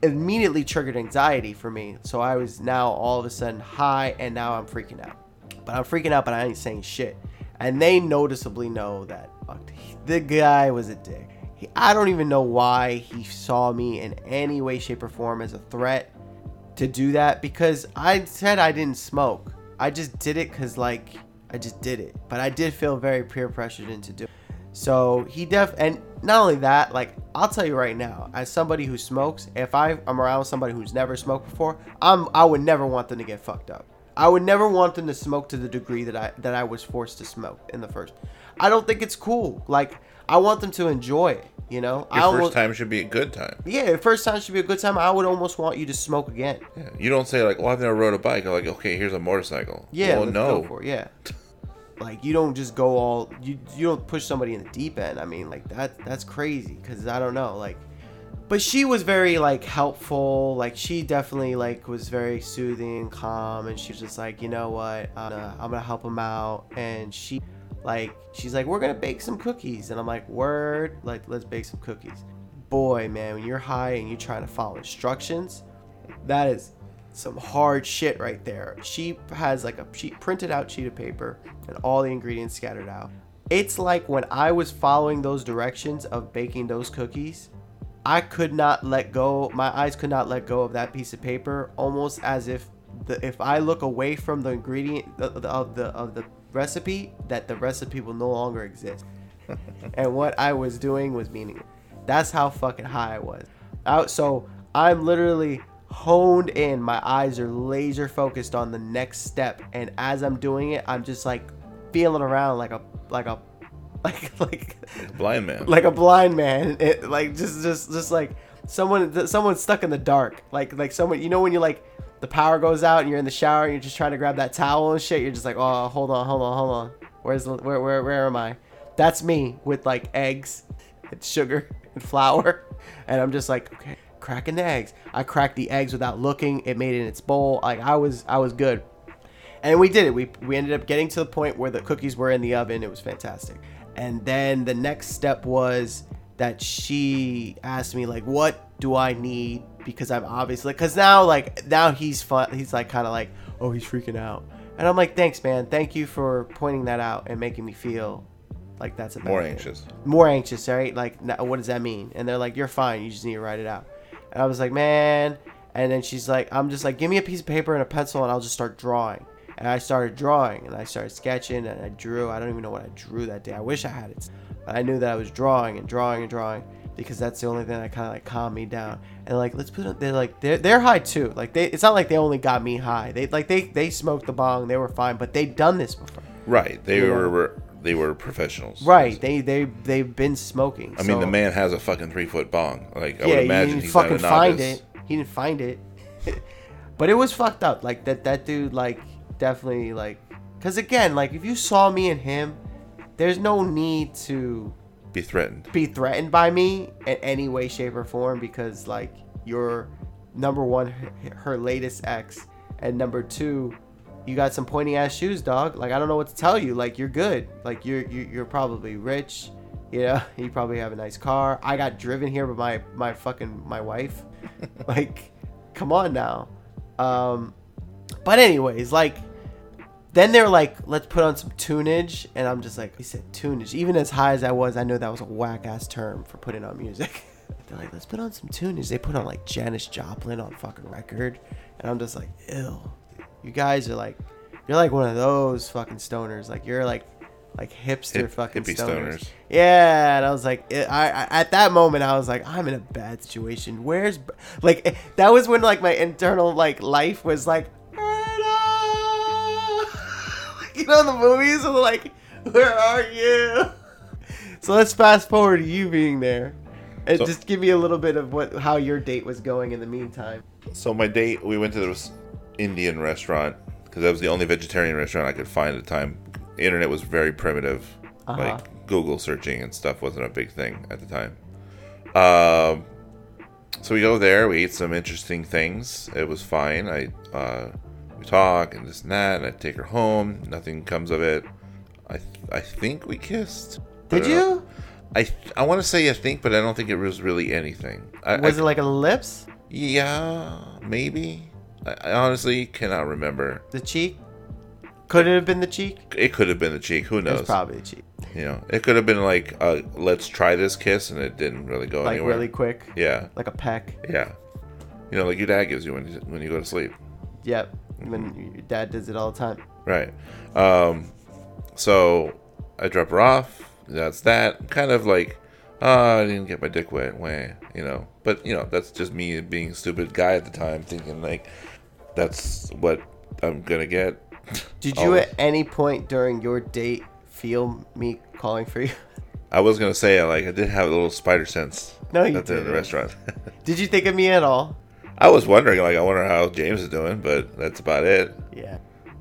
immediately triggered anxiety for me. So, I was now all of a sudden high, and now I'm freaking out. but I'm freaking out, but I ain't saying shit. And they noticeably know that fuck, the guy was a dick. He, I don't even know why he saw me in any way, shape, or form as a threat to do that because I said I didn't smoke. I just did it because, like, I just did it. But I did feel very peer pressured into doing so he def and not only that, like I'll tell you right now, as somebody who smokes, if I am around somebody who's never smoked before, I'm I would never want them to get fucked up. I would never want them to smoke to the degree that I that I was forced to smoke in the first. I don't think it's cool. Like I want them to enjoy it. You know, I Your almost, first time should be a good time. yeah, your first time should be a good time. I would almost want you to smoke again. Yeah. You don't say like, "Well, I've never rode a bike." I'm like, "Okay, here's a motorcycle." Yeah, Well, no. go for it. Yeah. Like you don't just go all you you don't push somebody in the deep end. I mean, like that that's crazy because I don't know like. But she was very like helpful. Like she definitely like was very soothing and calm, and she was just like, you know what, I'm gonna, I'm gonna help him out. And she, like, she's like, we're gonna bake some cookies, and I'm like, word, like, let's bake some cookies. Boy, man, when you're high and you're trying to follow instructions, that is some hard shit right there. She has like a sheet printed out sheet of paper and all the ingredients scattered out. It's like when I was following those directions of baking those cookies, I could not let go. My eyes could not let go of that piece of paper, almost as if the if I look away from the ingredient of the of the, of the recipe, that the recipe will no longer exist. and what I was doing was meaningless. That's how fucking high I was. Out so I'm literally honed in. My eyes are laser focused on the next step, and as I'm doing it, I'm just like feeling around like a like a like like Blind man. like a blind man. It, like just just just like someone someone stuck in the dark. Like like someone you know when you like the power goes out and you're in the shower and you're just trying to grab that towel and shit. You're just like oh hold on hold on hold on. Where's the where where where am I? That's me with like eggs and sugar and flour, and I'm just like okay cracking the eggs. I cracked the eggs without looking. It made it in its bowl. Like I was I was good. And we did it. We, we ended up getting to the point where the cookies were in the oven. It was fantastic. And then the next step was that she asked me like, "What do I need?" Because I'm obviously because now like now he's fun. He's like kind of like, "Oh, he's freaking out," and I'm like, "Thanks, man. Thank you for pointing that out and making me feel like that's a bad More thing." anxious. more anxious, right? Like, now, what does that mean? And they're like, you're fine. You just need to write it out. And I was like, man. And then she's like, I'm just like, give me a piece of paper and a pencil, and I'll just start drawing. And I started drawing, and I started sketching, and I drew. I don't even know what I drew that day. I wish I had it, but I knew that I was drawing and drawing and drawing because that's the only thing that kind of like calmed me down. And like, let's put it. They're like, they're, they're high too. Like, they. It's not like they only got me high. They like they they smoked the bong. They were fine, but they'd done this before. Right. They were, were they were professionals. Right. They they they've been smoking. I mean, the man has a fucking three foot bong. Like I yeah, would imagine he didn't he's fucking not a find novice. it. He didn't find it. but it was fucked up. Like that that dude like definitely like cuz again, like if you saw me and him, there's no need to Be threatened. be threatened by me in any way shape or form because like you're number 1 her- her latest ex and number 2 you got some pointy ass shoes, dog. Like I don't know what to tell you. Like you're good. Like you're you're, you're probably rich. You know, you probably have a nice car. I got driven here by my my fucking my wife. like, come on now. Um, but anyways, like, then they're like, let's put on some tunage, and I'm just like, he said tunage. Even as high as I was, I know that was a whack ass term for putting on music. they're like, let's put on some tunage. They put on like Janis Joplin on fucking record, and I'm just like, ew. You guys are like, you're like one of those fucking stoners. Like you're like, like hipster Hip- fucking stoners. stoners. Yeah, and I was like, it, I, I at that moment I was like, I'm in a bad situation. Where's like eh, that was when like my internal like life was like, you know the movies are like, where are you? So let's fast forward to you being there, and So- just give me a little bit of what how your date was going in the meantime. So my date, we went to this Indian restaurant because that was the only vegetarian restaurant I could find at the time. The internet was very primitive, Uh-huh. like Google searching and stuff wasn't a big thing at the time. Um, so we go there, we eat some interesting things. It was fine. I uh, we talk and this and that, and I take her home. Nothing comes of it. I I think we kissed. Did you? I I want to say I think, but I don't think it was really anything. I, Was I, it like a lips, yeah, maybe. I, honestly cannot remember. the cheek? Could it have been the cheek? It could have been the cheek. Who knows? probably the cheek. You know, it could have been like, uh, let's try this kiss, and it didn't really go Like anywhere. really quick. Yeah, Like a peck. yeah. You know, like your dad gives you when you, when you go to sleep. Yep. When your dad does it all the time. Right. Um, so I drop her off. That's that. Kind of like, oh, I didn't get my dick wet. Way, you know. But you know, that's just me being a stupid guy at the time, thinking like, that's what I'm gonna get. Did you Always. at any point during your date feel me calling for you? I was gonna say like I did have a little spider sense. No, you at the, the didn't. restaurant. Did you think of me at all? I was wondering like I wonder how James is doing, but that's about it. Yeah.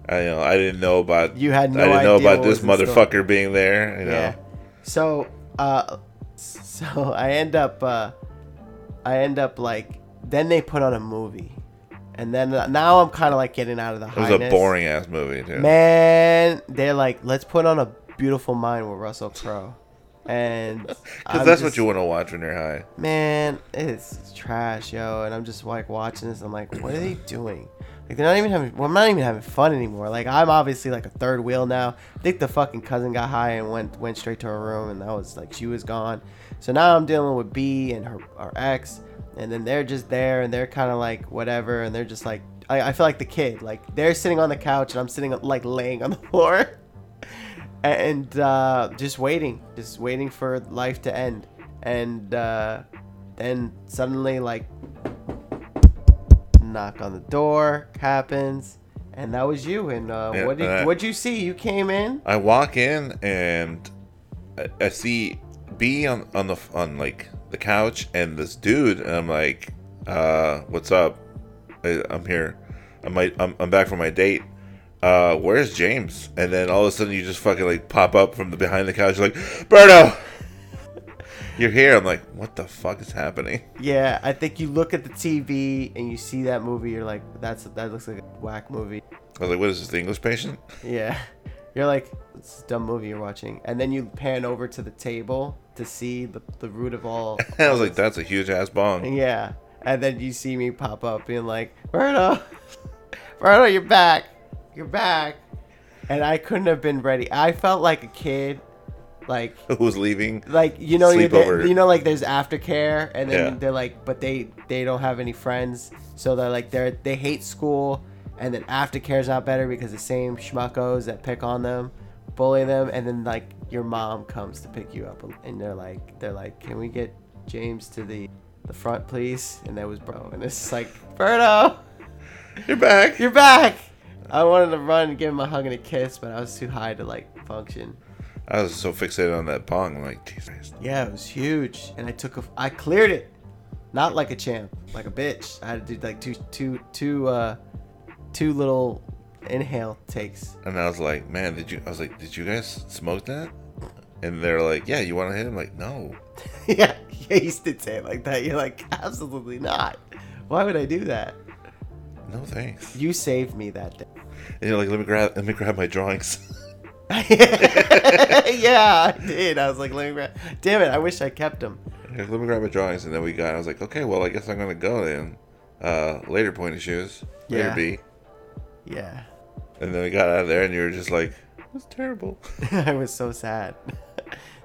I you know I didn't know about You had no I didn't know about this was in store. motherfucker being there. You know. Yeah. So, uh, so I end up, uh, I end up like, then they put on a movie, and then uh, now I'm kind of like getting out of the It was highness. a boring ass movie too. Man, they're like, let's put on a Beautiful Mind with Russell Crowe, and Because that's just- what you want to watch when you're high. Man, it's trash, yo. And I'm just like watching this. I'm like, what are they doing? Like they're not even having. Well, I'm not even having fun anymore. Like I'm obviously like a third wheel now. I think the fucking cousin got high and went went straight to her room, and that was like she was gone. So now I'm dealing with B and her our ex, and then they're just there, and they're kind of like whatever, and they're just like I, I feel like the kid. Like they're sitting on the couch, and I'm sitting like laying on the floor, and uh, just waiting, just waiting for life to end, and. uh then suddenly like knock on the door happens and that was you and uh, Yeah, what did I- what'd you see you came in I walk in and I, I see B on on the on like the couch and this dude and I'm like, uh, what's up? I, I'm here. I might I'm, I'm back from my date. Uh, where's James? And then all of a sudden you just fucking like pop up from the behind the couch like, Berto, you're here. I'm like, what the fuck is happening? yeah i think you look at the tv and you see that movie you're like that's that looks like a whack movie I was like, what is this, the English patient? yeah you're like it's a dumb movie you're watching and then you pan over to the table to see the, the root of all I was like, that's a huge ass bong. Yeah. And then you see me pop up being like, Berto, Berto, you're back. You're back. And I couldn't have been ready. I felt like a kid. Like, Who's leaving? like you know, you you know, like there's aftercare, and then Yeah. they're like, but they they don't have any friends, so they're like they're they hate school, and then aftercare's not better because the same schmuckos that pick on them, bully them, and then like your mom comes to pick you up, and they're like they're like, can we get James to the the front, please? And that was bro, and it's like Berto, You're back. you're back. I wanted to run and give him a hug and a kiss, but I was too high to like function. I was so fixated on that bong. I'm like, Jesus. Yeah, it was huge, and I took a, I cleared it, not like a champ, like a bitch. I had to do like two, two, two, uh, two little inhale takes. And I was like, man, did you? I was like, did you guys smoke that? And they're like, yeah, you want to hit him? Like, no. yeah, yeah, you did say it like that. You're like, absolutely not. Why would I do that? No thanks. You saved me that day. And you're like, let me grab, let me grab my drawings. yeah, I did. I was like, let me grab. Damn it! I wish I kept them. Like, let me grab my drawings, and then we got. I was like, okay, well, I guess I'm gonna go then. Uh, later, pointy shoes. Later, Yeah. B. Yeah, And then we got out of there, and you were just like, it was terrible. I was so sad.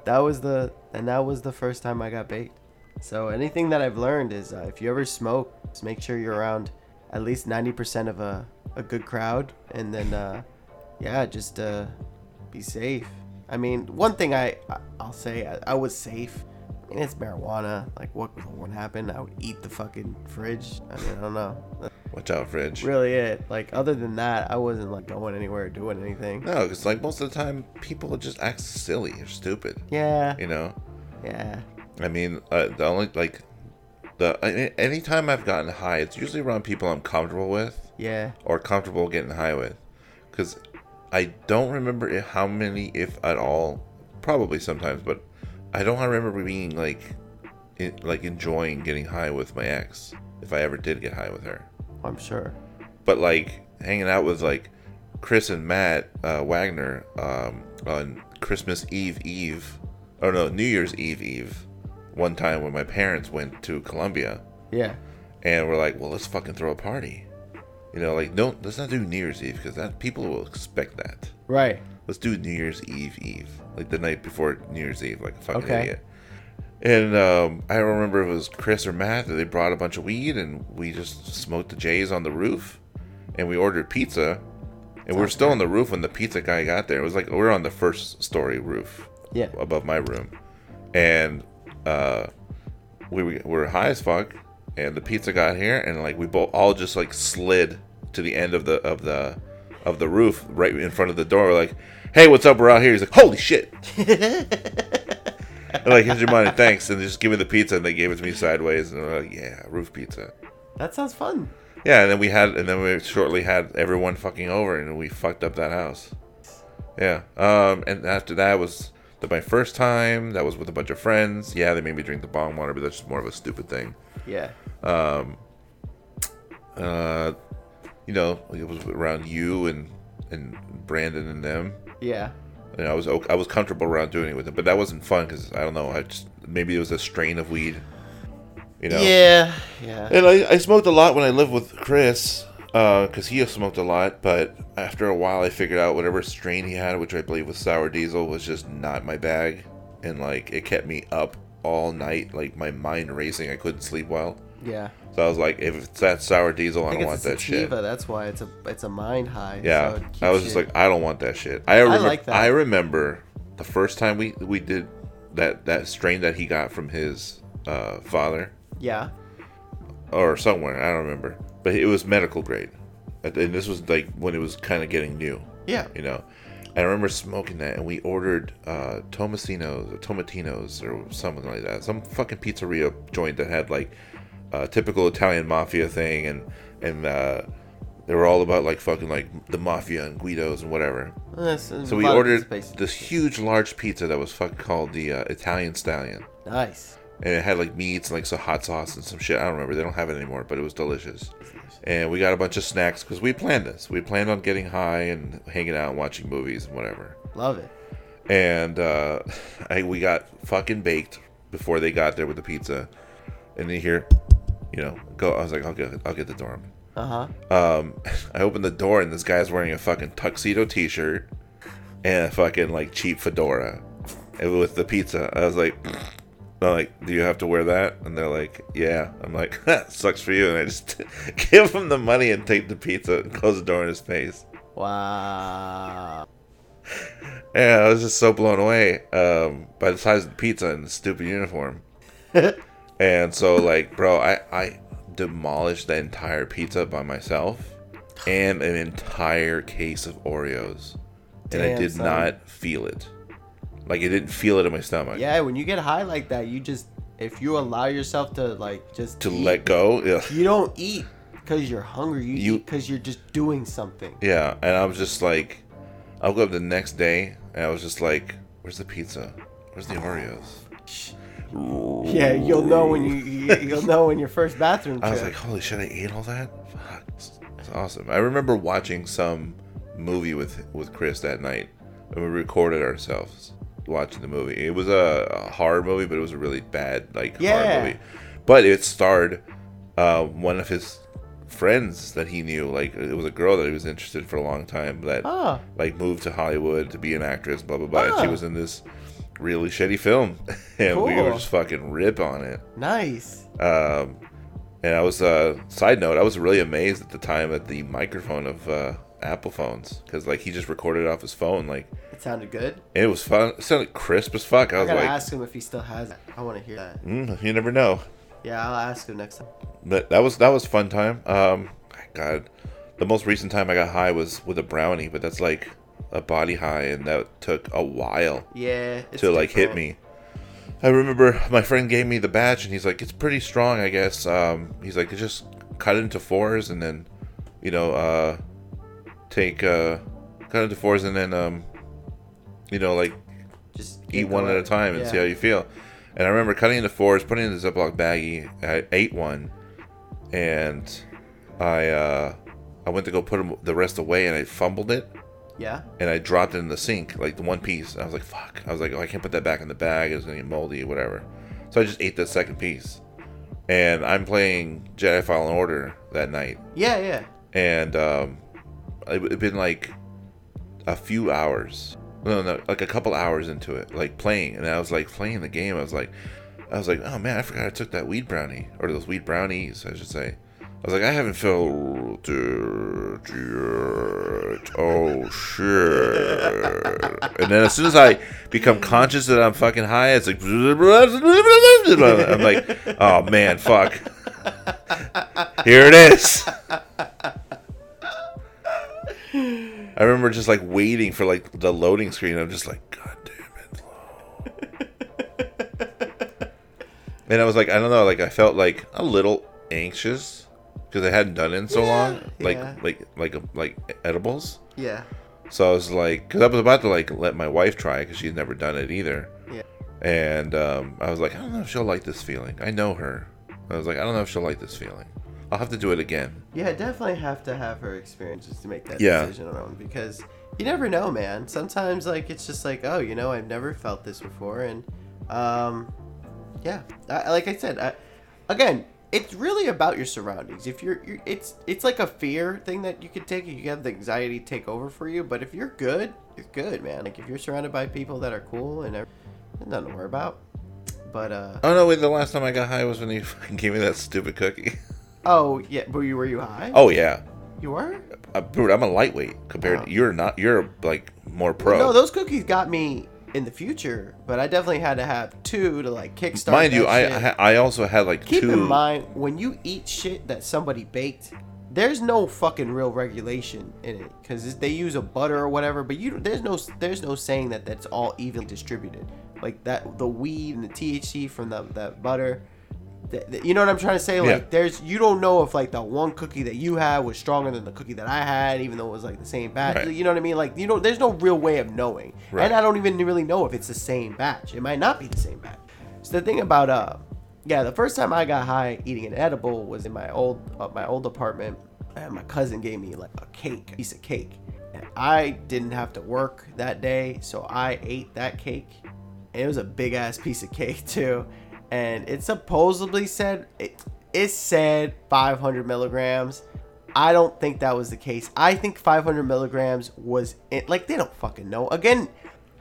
that was the and that was the first time I got baked. So anything that I've learned is uh, if you ever smoke, just make sure you're around at least ninety percent of a a good crowd, and then uh, yeah, just uh, be safe. I mean, one thing I I'll say I, I was safe. I mean, it's marijuana. Like, what would happen? I would eat the fucking fridge. I mean, I don't know. Watch out, fridge. really it. Like, other than that, I wasn't like going anywhere or doing anything. No, because like most of the time, people just act silly or stupid. Yeah, You know. yeah. I mean, uh, the only like the anytime I've gotten high, it's usually around people I'm comfortable with Yeah. or comfortable getting high with, because I don't remember how many, if at all, probably sometimes, but I don't remember being like, in, like enjoying getting high with my ex if I ever did get high with her. I'm sure. But like hanging out with like Chris and Matt uh, Wagner um, on Christmas Eve Eve, oh no, New Year's Eve Eve, one time when my parents went to Colombia Yeah. and we're like, well, let's fucking throw a party. You know, like don't let's not do New Year's Eve because that people will expect that. Right. Let's do New Year's Eve Eve, like the night before New Year's Eve, like a fucking Okay. idiot. And um, I remember it was Chris or Matt that they brought a bunch of weed and we just smoked the J's on the roof, and we ordered pizza, and we were still on the roof when the pizza guy got there. It was like we were on the first story roof, Yeah. above my room, and uh, we were, we were high as fuck, and the pizza got here, and like we both all just like slid to the end of the of the of the roof right in front of the door. We're like, "Hey, what's up? We're out here." He's like, "Holy shit!" I'm like, "Here's your money, thanks," and they just give me the pizza, and they gave it to me sideways, and we're like, "Yeah, roof pizza." That sounds fun. Yeah, and then we had, and then we shortly had everyone fucking over, and we fucked up that house. Yeah, um, and after that was the, my first time. That was with a bunch of friends. Yeah, they made me drink the bong water, but that's just more of a stupid thing. Yeah. Um. Uh, you know, it was around you and and Brandon and them. Yeah. And I was I was comfortable around doing it with them, but that wasn't fun because I don't know. I just maybe it was a strain of weed. You know. Yeah. Yeah. And I, I smoked a lot when I lived with Chris, because he smoked a lot. But after a while, I figured out whatever strain he had, which I believe was sour diesel, was just not my bag, and like it kept me up all night, like my mind racing. I couldn't sleep well. Yeah. So I was like, if it's that sour diesel, I, I don't want that shit. sativa. That's why it's a it's a mind high. Yeah, so I was just you- like, I don't want that shit. I remember, I, like that. I remember the first time we we did that that strain that he got from his uh, father yeah. Or somewhere. I don't remember, but it was medical grade, and this was like when it was kind of getting new. Yeah. You know, I remember smoking that, and we ordered uh, Tomasinos or Tomatinos or something like that. Some fucking pizzeria joint that had like a typical Italian mafia thing, and and uh, they were all about like fucking like the mafia and Guidos and whatever. That's So we ordered this huge, large pizza that was fucking called the uh, Italian Stallion, Nice. And it had like meats and like some hot sauce and some shit. I don't remember. They don't have it anymore, but it was delicious. And we got a bunch of snacks because we planned this. We planned on getting high and hanging out and watching movies and whatever. Love it. And uh, I, we got fucking baked before they got there with the pizza. And then here, you know, go. I was like, I'll get, I'll get the dorm. Uh huh. Um, I opened the door and this guy's wearing a fucking tuxedo T-shirt and a fucking like cheap fedora, and with the pizza. I was like, I'm like, do you have to wear that? And they're like, yeah. I'm like, sucks for you. And I just give him the money and take the pizza and close the door in his face. Wow. Yeah, I was just so blown away um, by the size of the pizza and the stupid uniform. and so, like, bro, I, I demolished the entire pizza by myself and an entire case of Oreos. and I did son. not feel it. Like, it didn't feel it in my stomach. Yeah, when you get high like that, you just if you allow yourself to like just To eat, let go. Yeah. you don't eat because you're hungry. You, You- eat because you're just doing something. Yeah. And I was just like, I woke up the next day and I was just like, where's the pizza? Where's the Oreos? Yeah, you'll know when you you- you'll know when your first bathroom trip. I was like, holy shit, I ate all that? Fuck, it's, it's awesome. I remember watching some movie with with Chris that night, and we recorded ourselves watching the movie. It was a, a horror movie, but it was a really bad like Yeah. horror movie. But it starred uh, one of his friends that he knew. Like it was a girl that he was interested in for a long time that oh, like moved to Hollywood to be an actress, blah blah blah. And she was in this really shitty film, and we were just fucking rip on it. nice. Um, and I was, uh, side note, I was really amazed at the time at the microphone of uh, Apple phones because like he just recorded off his phone, like It sounded good. it was fun. It sounded crisp as fuck. I I was gotta like, ask him if he still has it. I want to hear that. mm, you never know. Yeah, I'll ask him next time. But that was that was fun time. Um, God, the most recent time I got high was with a brownie, but that's like a body high, and that took a while. Yeah, to like hit me. I remember my friend gave me the batch and he's like, it's pretty strong, I guess. Um, he's like, just cut it into fours and then, you know, uh, take, uh, cut it into fours and then, um, you know, like Just eat one at a time and Yeah. see how you feel. And I remember cutting into fours, putting in the Ziploc baggie. I ate one, and I uh, I went to go put 'em- the rest away, and I fumbled it, Yeah. and I dropped it in the sink, like the one piece. And I was like, "Fuck!" I was like, "Oh, I can't put that back in the bag. It's gonna get moldy, or whatever." So I just ate the second piece. And I'm playing Jedi Fallen Order that night, Yeah, yeah. and um, it had been like a few hours. No, no, like a couple hours into it, like playing, and I was like playing the game. I was like, I was like, oh man, I forgot I took that weed brownie or those weed brownies, I should say. I was like, I haven't felt it yet. Oh shit! And then as soon as I become conscious that I'm fucking high, it's like, I'm like, oh man, fuck. Here it is. I remember just like waiting for like the loading screen. I'm just like, God damn it. and I was like, I don't know, like I felt like a little anxious because I hadn't done it in so Yeah, long, like yeah. like like like edibles. Yeah. So I was like, because I was about to like let my wife try because she's never done it either. Yeah. And um, I was like, I don't know if she'll like this feeling. I know her. I was like, I don't know if she'll like this feeling. I'll have to do it again. Yeah, definitely have to have her experiences to make that Yeah. decision on because you never know, man. Sometimes like it's just like, oh, you know, I've never felt this before, and um, yeah, I, like I said, I, again, it's really about your surroundings. If you're, you're, it's it's like a fear thing that you could take. You can have the anxiety take over for you, but if you're good, you're good, man. Like if you're surrounded by people that are cool and there's nothing to worry about. But uh, Oh no! Wait, the last time I got high was when you gave me that stupid cookie. oh yeah, were you were you high? Oh yeah, you were. uh, dude, I'm a lightweight compared. Wow. to You're not. You're like more pro. No, those cookies got me in the future, but I definitely had to have two to like kickstart. Mind you, shit. I I also had like keep two. in mind when you eat shit that somebody baked. There's no fucking real regulation in it because they use a butter or whatever, but you there's no there's no saying that that's all evenly distributed. Like that the weed and the THC from the that butter. Th- th- You know what I'm trying to say? Like, Yeah. there's you don't know if like the one cookie that you had was stronger than the cookie that I had, even though it was like the same batch. Right. You know what I mean? Like, you know, there's no real way of knowing, Right. and I don't even really know if it's the same batch. It might not be the same batch. So the thing about uh, yeah, the first time I got high eating an edible was in my old uh, my old apartment, and my cousin gave me like a cake, a piece of cake, and I didn't have to work that day, so I ate that cake. And it was a big ass piece of cake too, and it supposedly said it it said 500 milligrams. I don't think that was the case. I think 500 milligrams was it. Like they don't fucking know. Again,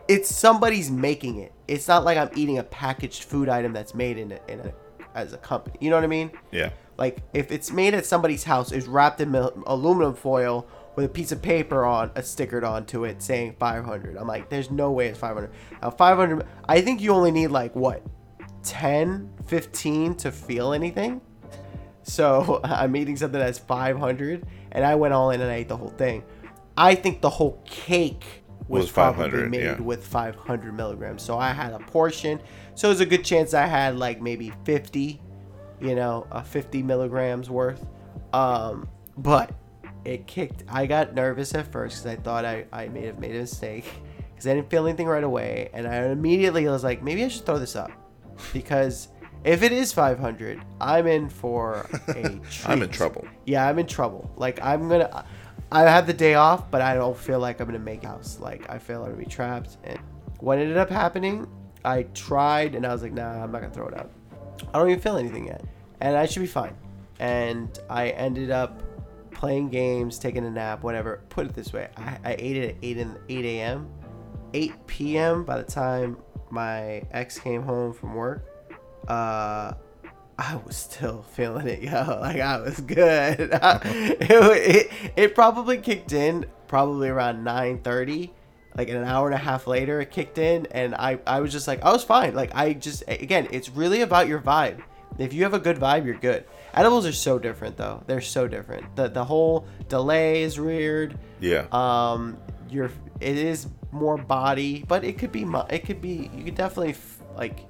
it's somebody's making it. It's not like I'm eating a packaged food item that's made in a, in a as a company. You know what I mean? yeah. Like if it's made at somebody's house, it's wrapped in mil- aluminum foil with a piece of paper on, a stickered onto it saying 500. I'm like, there's no way it's 500. Now 500. I think you only need like what, 10, 15 to feel anything. So I'm eating something that's 500, and I went all in and I ate the whole thing. I think the whole cake was, Was probably 500, made yeah. with 500 milligrams. So I had a portion. So there's a good chance I had like maybe 50, you know, uh, 50 milligrams worth. Um, but it kicked. I got nervous at first because I thought I, I may have made a mistake because I didn't feel anything right away. And I immediately was like, maybe I should throw this up because if it is 500, I'm in for a. I'm in trouble. Yeah, I'm in trouble. Like I'm gonna, I have the day off, but I don't feel like I'm gonna make house. Like I feel I'm gonna be trapped. And what ended up happening, I tried and I was like, nah, I'm not gonna throw it out. I don't even feel anything yet, and I should be fine. And I ended up playing games, taking a nap, whatever. Put it this way, I, I ate it at 8 in 8 a.m. 8 p.m. By the time my ex came home from work, uh, I was still feeling it, yo. Like I was good. it, it, it probably kicked in probably around 9:30. Like an hour and a half later, it kicked in, and I I was just like I was fine. Like I just again, it's really about your vibe. If you have a good vibe, you're good. Edibles are so different though. They're so different. The the whole delay is weird. Yeah. Um, you're it is more body, but it could be it could be you could definitely f- like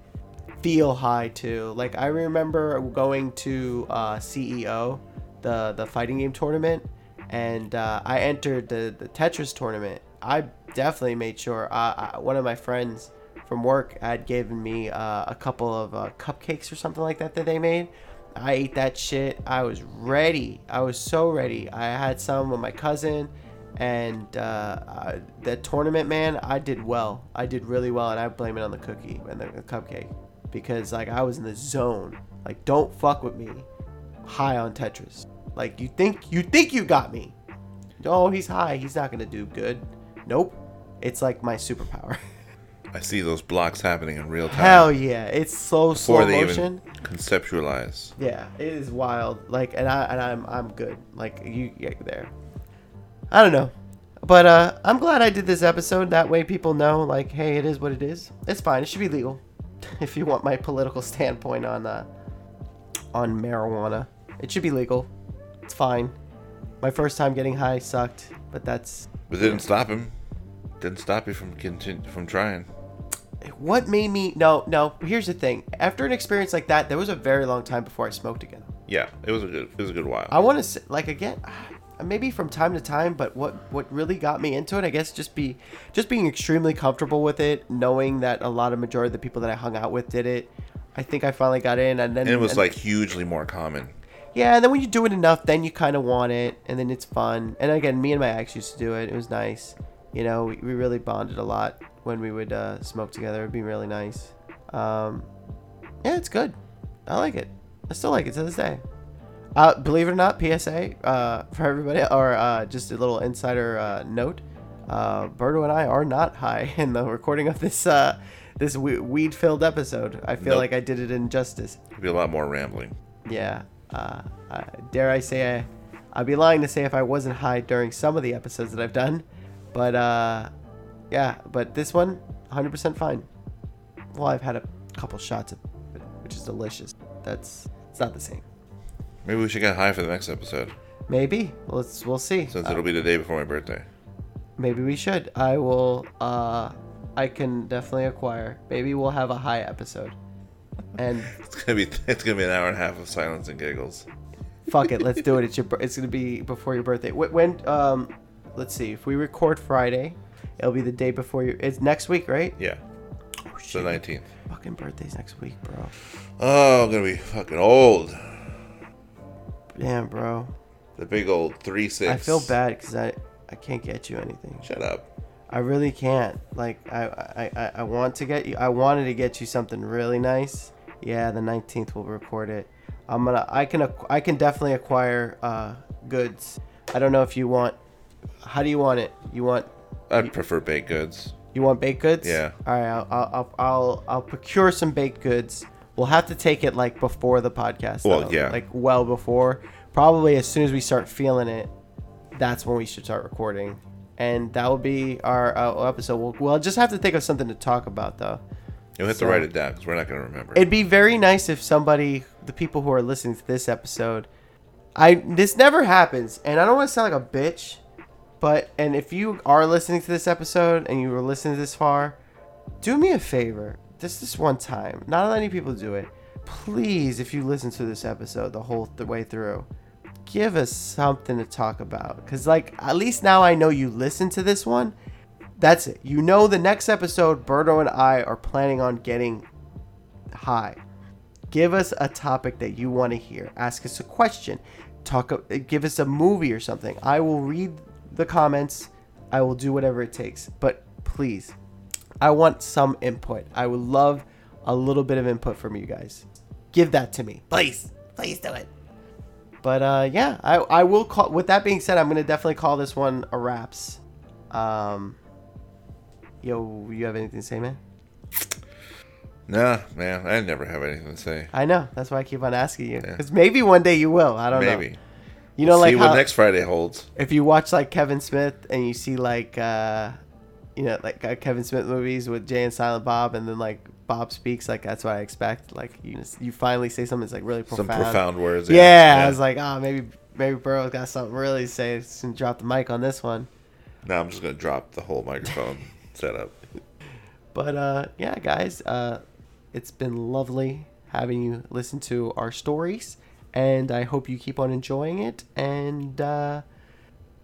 feel high too. Like I remember going to uh, CEO, the the fighting game tournament, and uh, I entered the the Tetris tournament. I definitely made sure. Uh, I, one of my friends from work had given me uh, a couple of uh, cupcakes or something like that that they made. I ate that shit. I was ready. I was so ready. I had some with my cousin, and uh, uh, that tournament, man, I did well. I did really well, and I blame it on the cookie and the, the cupcake because like I was in the zone. Like, don't fuck with me. High on Tetris. Like you think you think you got me. Oh, he's high. He's not gonna do good. Nope. It's like my superpower. I see those blocks happening in real time Hell yeah! It's so before slow they motion. even conceptualize. Yeah, it is wild. Like, and I and I'm I'm good. Like you get there. I don't know, but uh, I'm glad I did this episode. That way, people know, like, hey, it is what it is. It's fine. It should be legal. if you want my political standpoint on uh, on marijuana, it should be legal. It's fine. My first time getting high sucked, but that's But it didn't stop him. Didn't stop you from continu- from trying. what made me. No, no. Here's the thing. After an experience like that, there was a very long time before I smoked again. Yeah, it was a good it was a good while. I want to say, like again, maybe from time to time, but what what really got me into it, I guess, just be just being extremely comfortable with it, knowing that a lot of majority of the people that I hung out with did it. I think I finally got in, and then and it was and- like hugely more common. yeah, and then when you do it enough, then you kind of want it, and then it's fun. And again, me and my ex used to do it; it was nice. You know, we, we really bonded a lot when we would uh, smoke together. It'd be really nice. Um, yeah, it's good. I like it. I still like it to this day. Uh, believe it or not, PSA uh, for everybody, or uh, just a little insider uh, note: uh, Berto and I are not high in the recording of this uh, this weed-filled episode. I feel Nope. like I did it injustice. It'd be a lot more rambling. Yeah. Dare I say I, I'd be lying to say if I wasn't high during some of the episodes that I've done, but uh, yeah. But this one, 100% fine. Well, I've had a couple shots of it, which is delicious. That's it's not the same. Maybe we should get high for the next episode, Maybe let's we'll see. since Uh, it'll be the day before my birthday. maybe we should. I will. Uh, I can definitely acquire. Maybe we'll have a high episode. And It's gonna be it's gonna be an hour and a half of silence and giggles. fuck it, let's do it. It's your. It's gonna be before your birthday. Wh- When? Um, let's see. If we record Friday, it'll be the day before your. It's next week, right? Yeah, Oh the nineteenth. Fucking birthday's next week, bro. Oh, I'm gonna be fucking old. Damn, bro. The big old three six. I feel bad because I I can't get you anything. Shut up. I really can't. Like I, I I I want to get you. I wanted to get you something really nice. Yeah, the nineteenth we'll record it. I'm gonna. I can. I can definitely acquire uh, goods. I don't know if you want. How do you want it? You want I'd prefer baked goods. You want baked goods? Yeah. All right, I'll I'll I'll, I'll, I'll procure some baked goods. We'll have to take it like before the podcast. Well, though. yeah. Like well before. Probably as soon as we start feeling it, that's when we should start recording, and that will be our uh, episode. We'll, we'll just have to think of something to talk about though. You'll have So- to write it down because we're not gonna remember. It'd be very nice if somebody, the people who are listening to this episode, I this never happens, and I don't want to sound like a bitch, but and if you are listening to this episode and you were listening this far, do me a favor, just this one time. Not many people do it. Please, if you listen to this episode the whole th- way through, give us something to talk about. Cause like at least now I know you listen to this one. That's it. You know the next episode, Berto and I are planning on getting high. Give us a topic that you want to hear. Ask us a question. Talk. Give us a movie or something. I will read the comments. I will do whatever it takes. But please, I want some input. I would love a little bit of input from you guys. Give that to me, please. Please do it. But uh, yeah, I, I will call. With that being said, I'm gonna definitely call this one a wraps. Um, yo, you have anything to say, man? nah, man, I never have anything to say. I know. That's why I keep on asking you. Yeah. Because maybe one day you will. I don't know. Maybe. You know, See like what how next Friday holds. if you watch like Kevin Smith and you see like, uh, you know, like uh, Kevin Smith movies with Jay and Silent Bob, and then like Bob speaks, like that's what I expect. Like you, you finally say something that's like really profound. Some profound. words. Yeah, I was like, oh, maybe maybe Berto's got something really to say. Just gonna drop the mic on this one. now I'm just gonna drop the whole microphone setup. But uh, yeah, guys, uh, it's been lovely having you listen to our stories, and I hope you keep on enjoying it. And uh,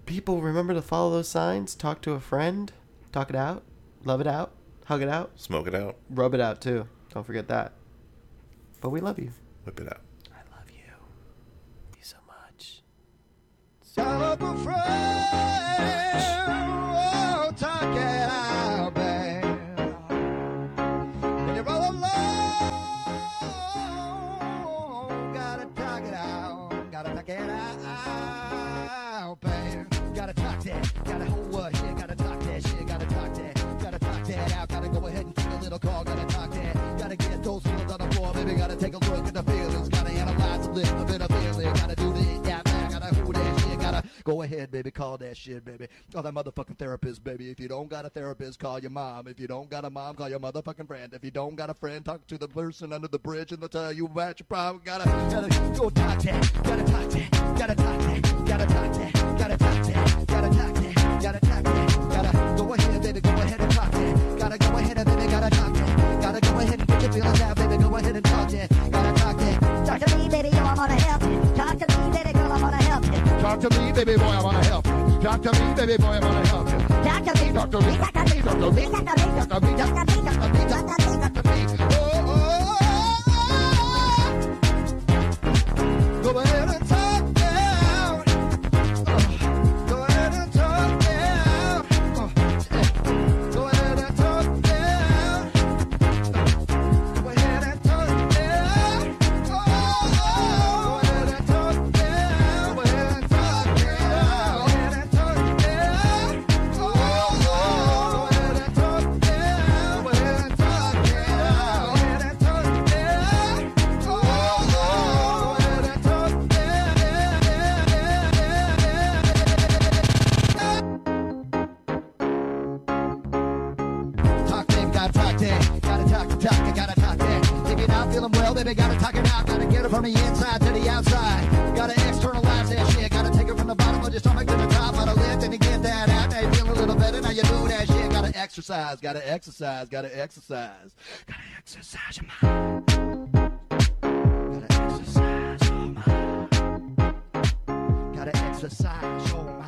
people, remember to follow those signs. Talk to a friend. Talk it out. Love it out. Hug it out. Smoke it out. Rub it out too. Don't forget that. But we love you. Whip it out. I love you. Love you so much. Tell ahead, baby, call that shit, baby. Call that motherfucking therapist, baby. If you don't got a therapist, call your mom. If you don't got a mom, call your motherfucking friend. If you don't got a friend, talk to the person under the bridge and they'll tell you about your problem. Gotta, gotta go talk to, gotta talk to, gotta talk to, gotta talk to, gotta talk to, gotta talk to, gotta talk to, gotta go ahead, baby, go ahead and talk to, gotta go ahead and baby, gotta talk to, gotta go ahead and get your feelings out, baby, go ahead and talk to, gotta talk to, Talk to me, baby, yo, I wanna help talk to me, baby boy, I wanna help you. Talk to me, baby boy, I wanna help you. Talk to me, Talk to me, talk to me, talk to me, talk to me, talk to me, talk to me, talk to me, talk to me, talk to me. Oh, oh, oh, oh. Go ahead and feeling well, baby, gotta talk it out. Gotta get it from the inside to the outside. Gotta externalize that shit. Gotta take it from the bottom of your stomach to the top Gotta lift and to get that out. Now you feel a little better. Now you do that shit. Gotta exercise. Gotta exercise. Gotta exercise. Gotta exercise your mind. Gotta exercise your mind. Gotta exercise your mind.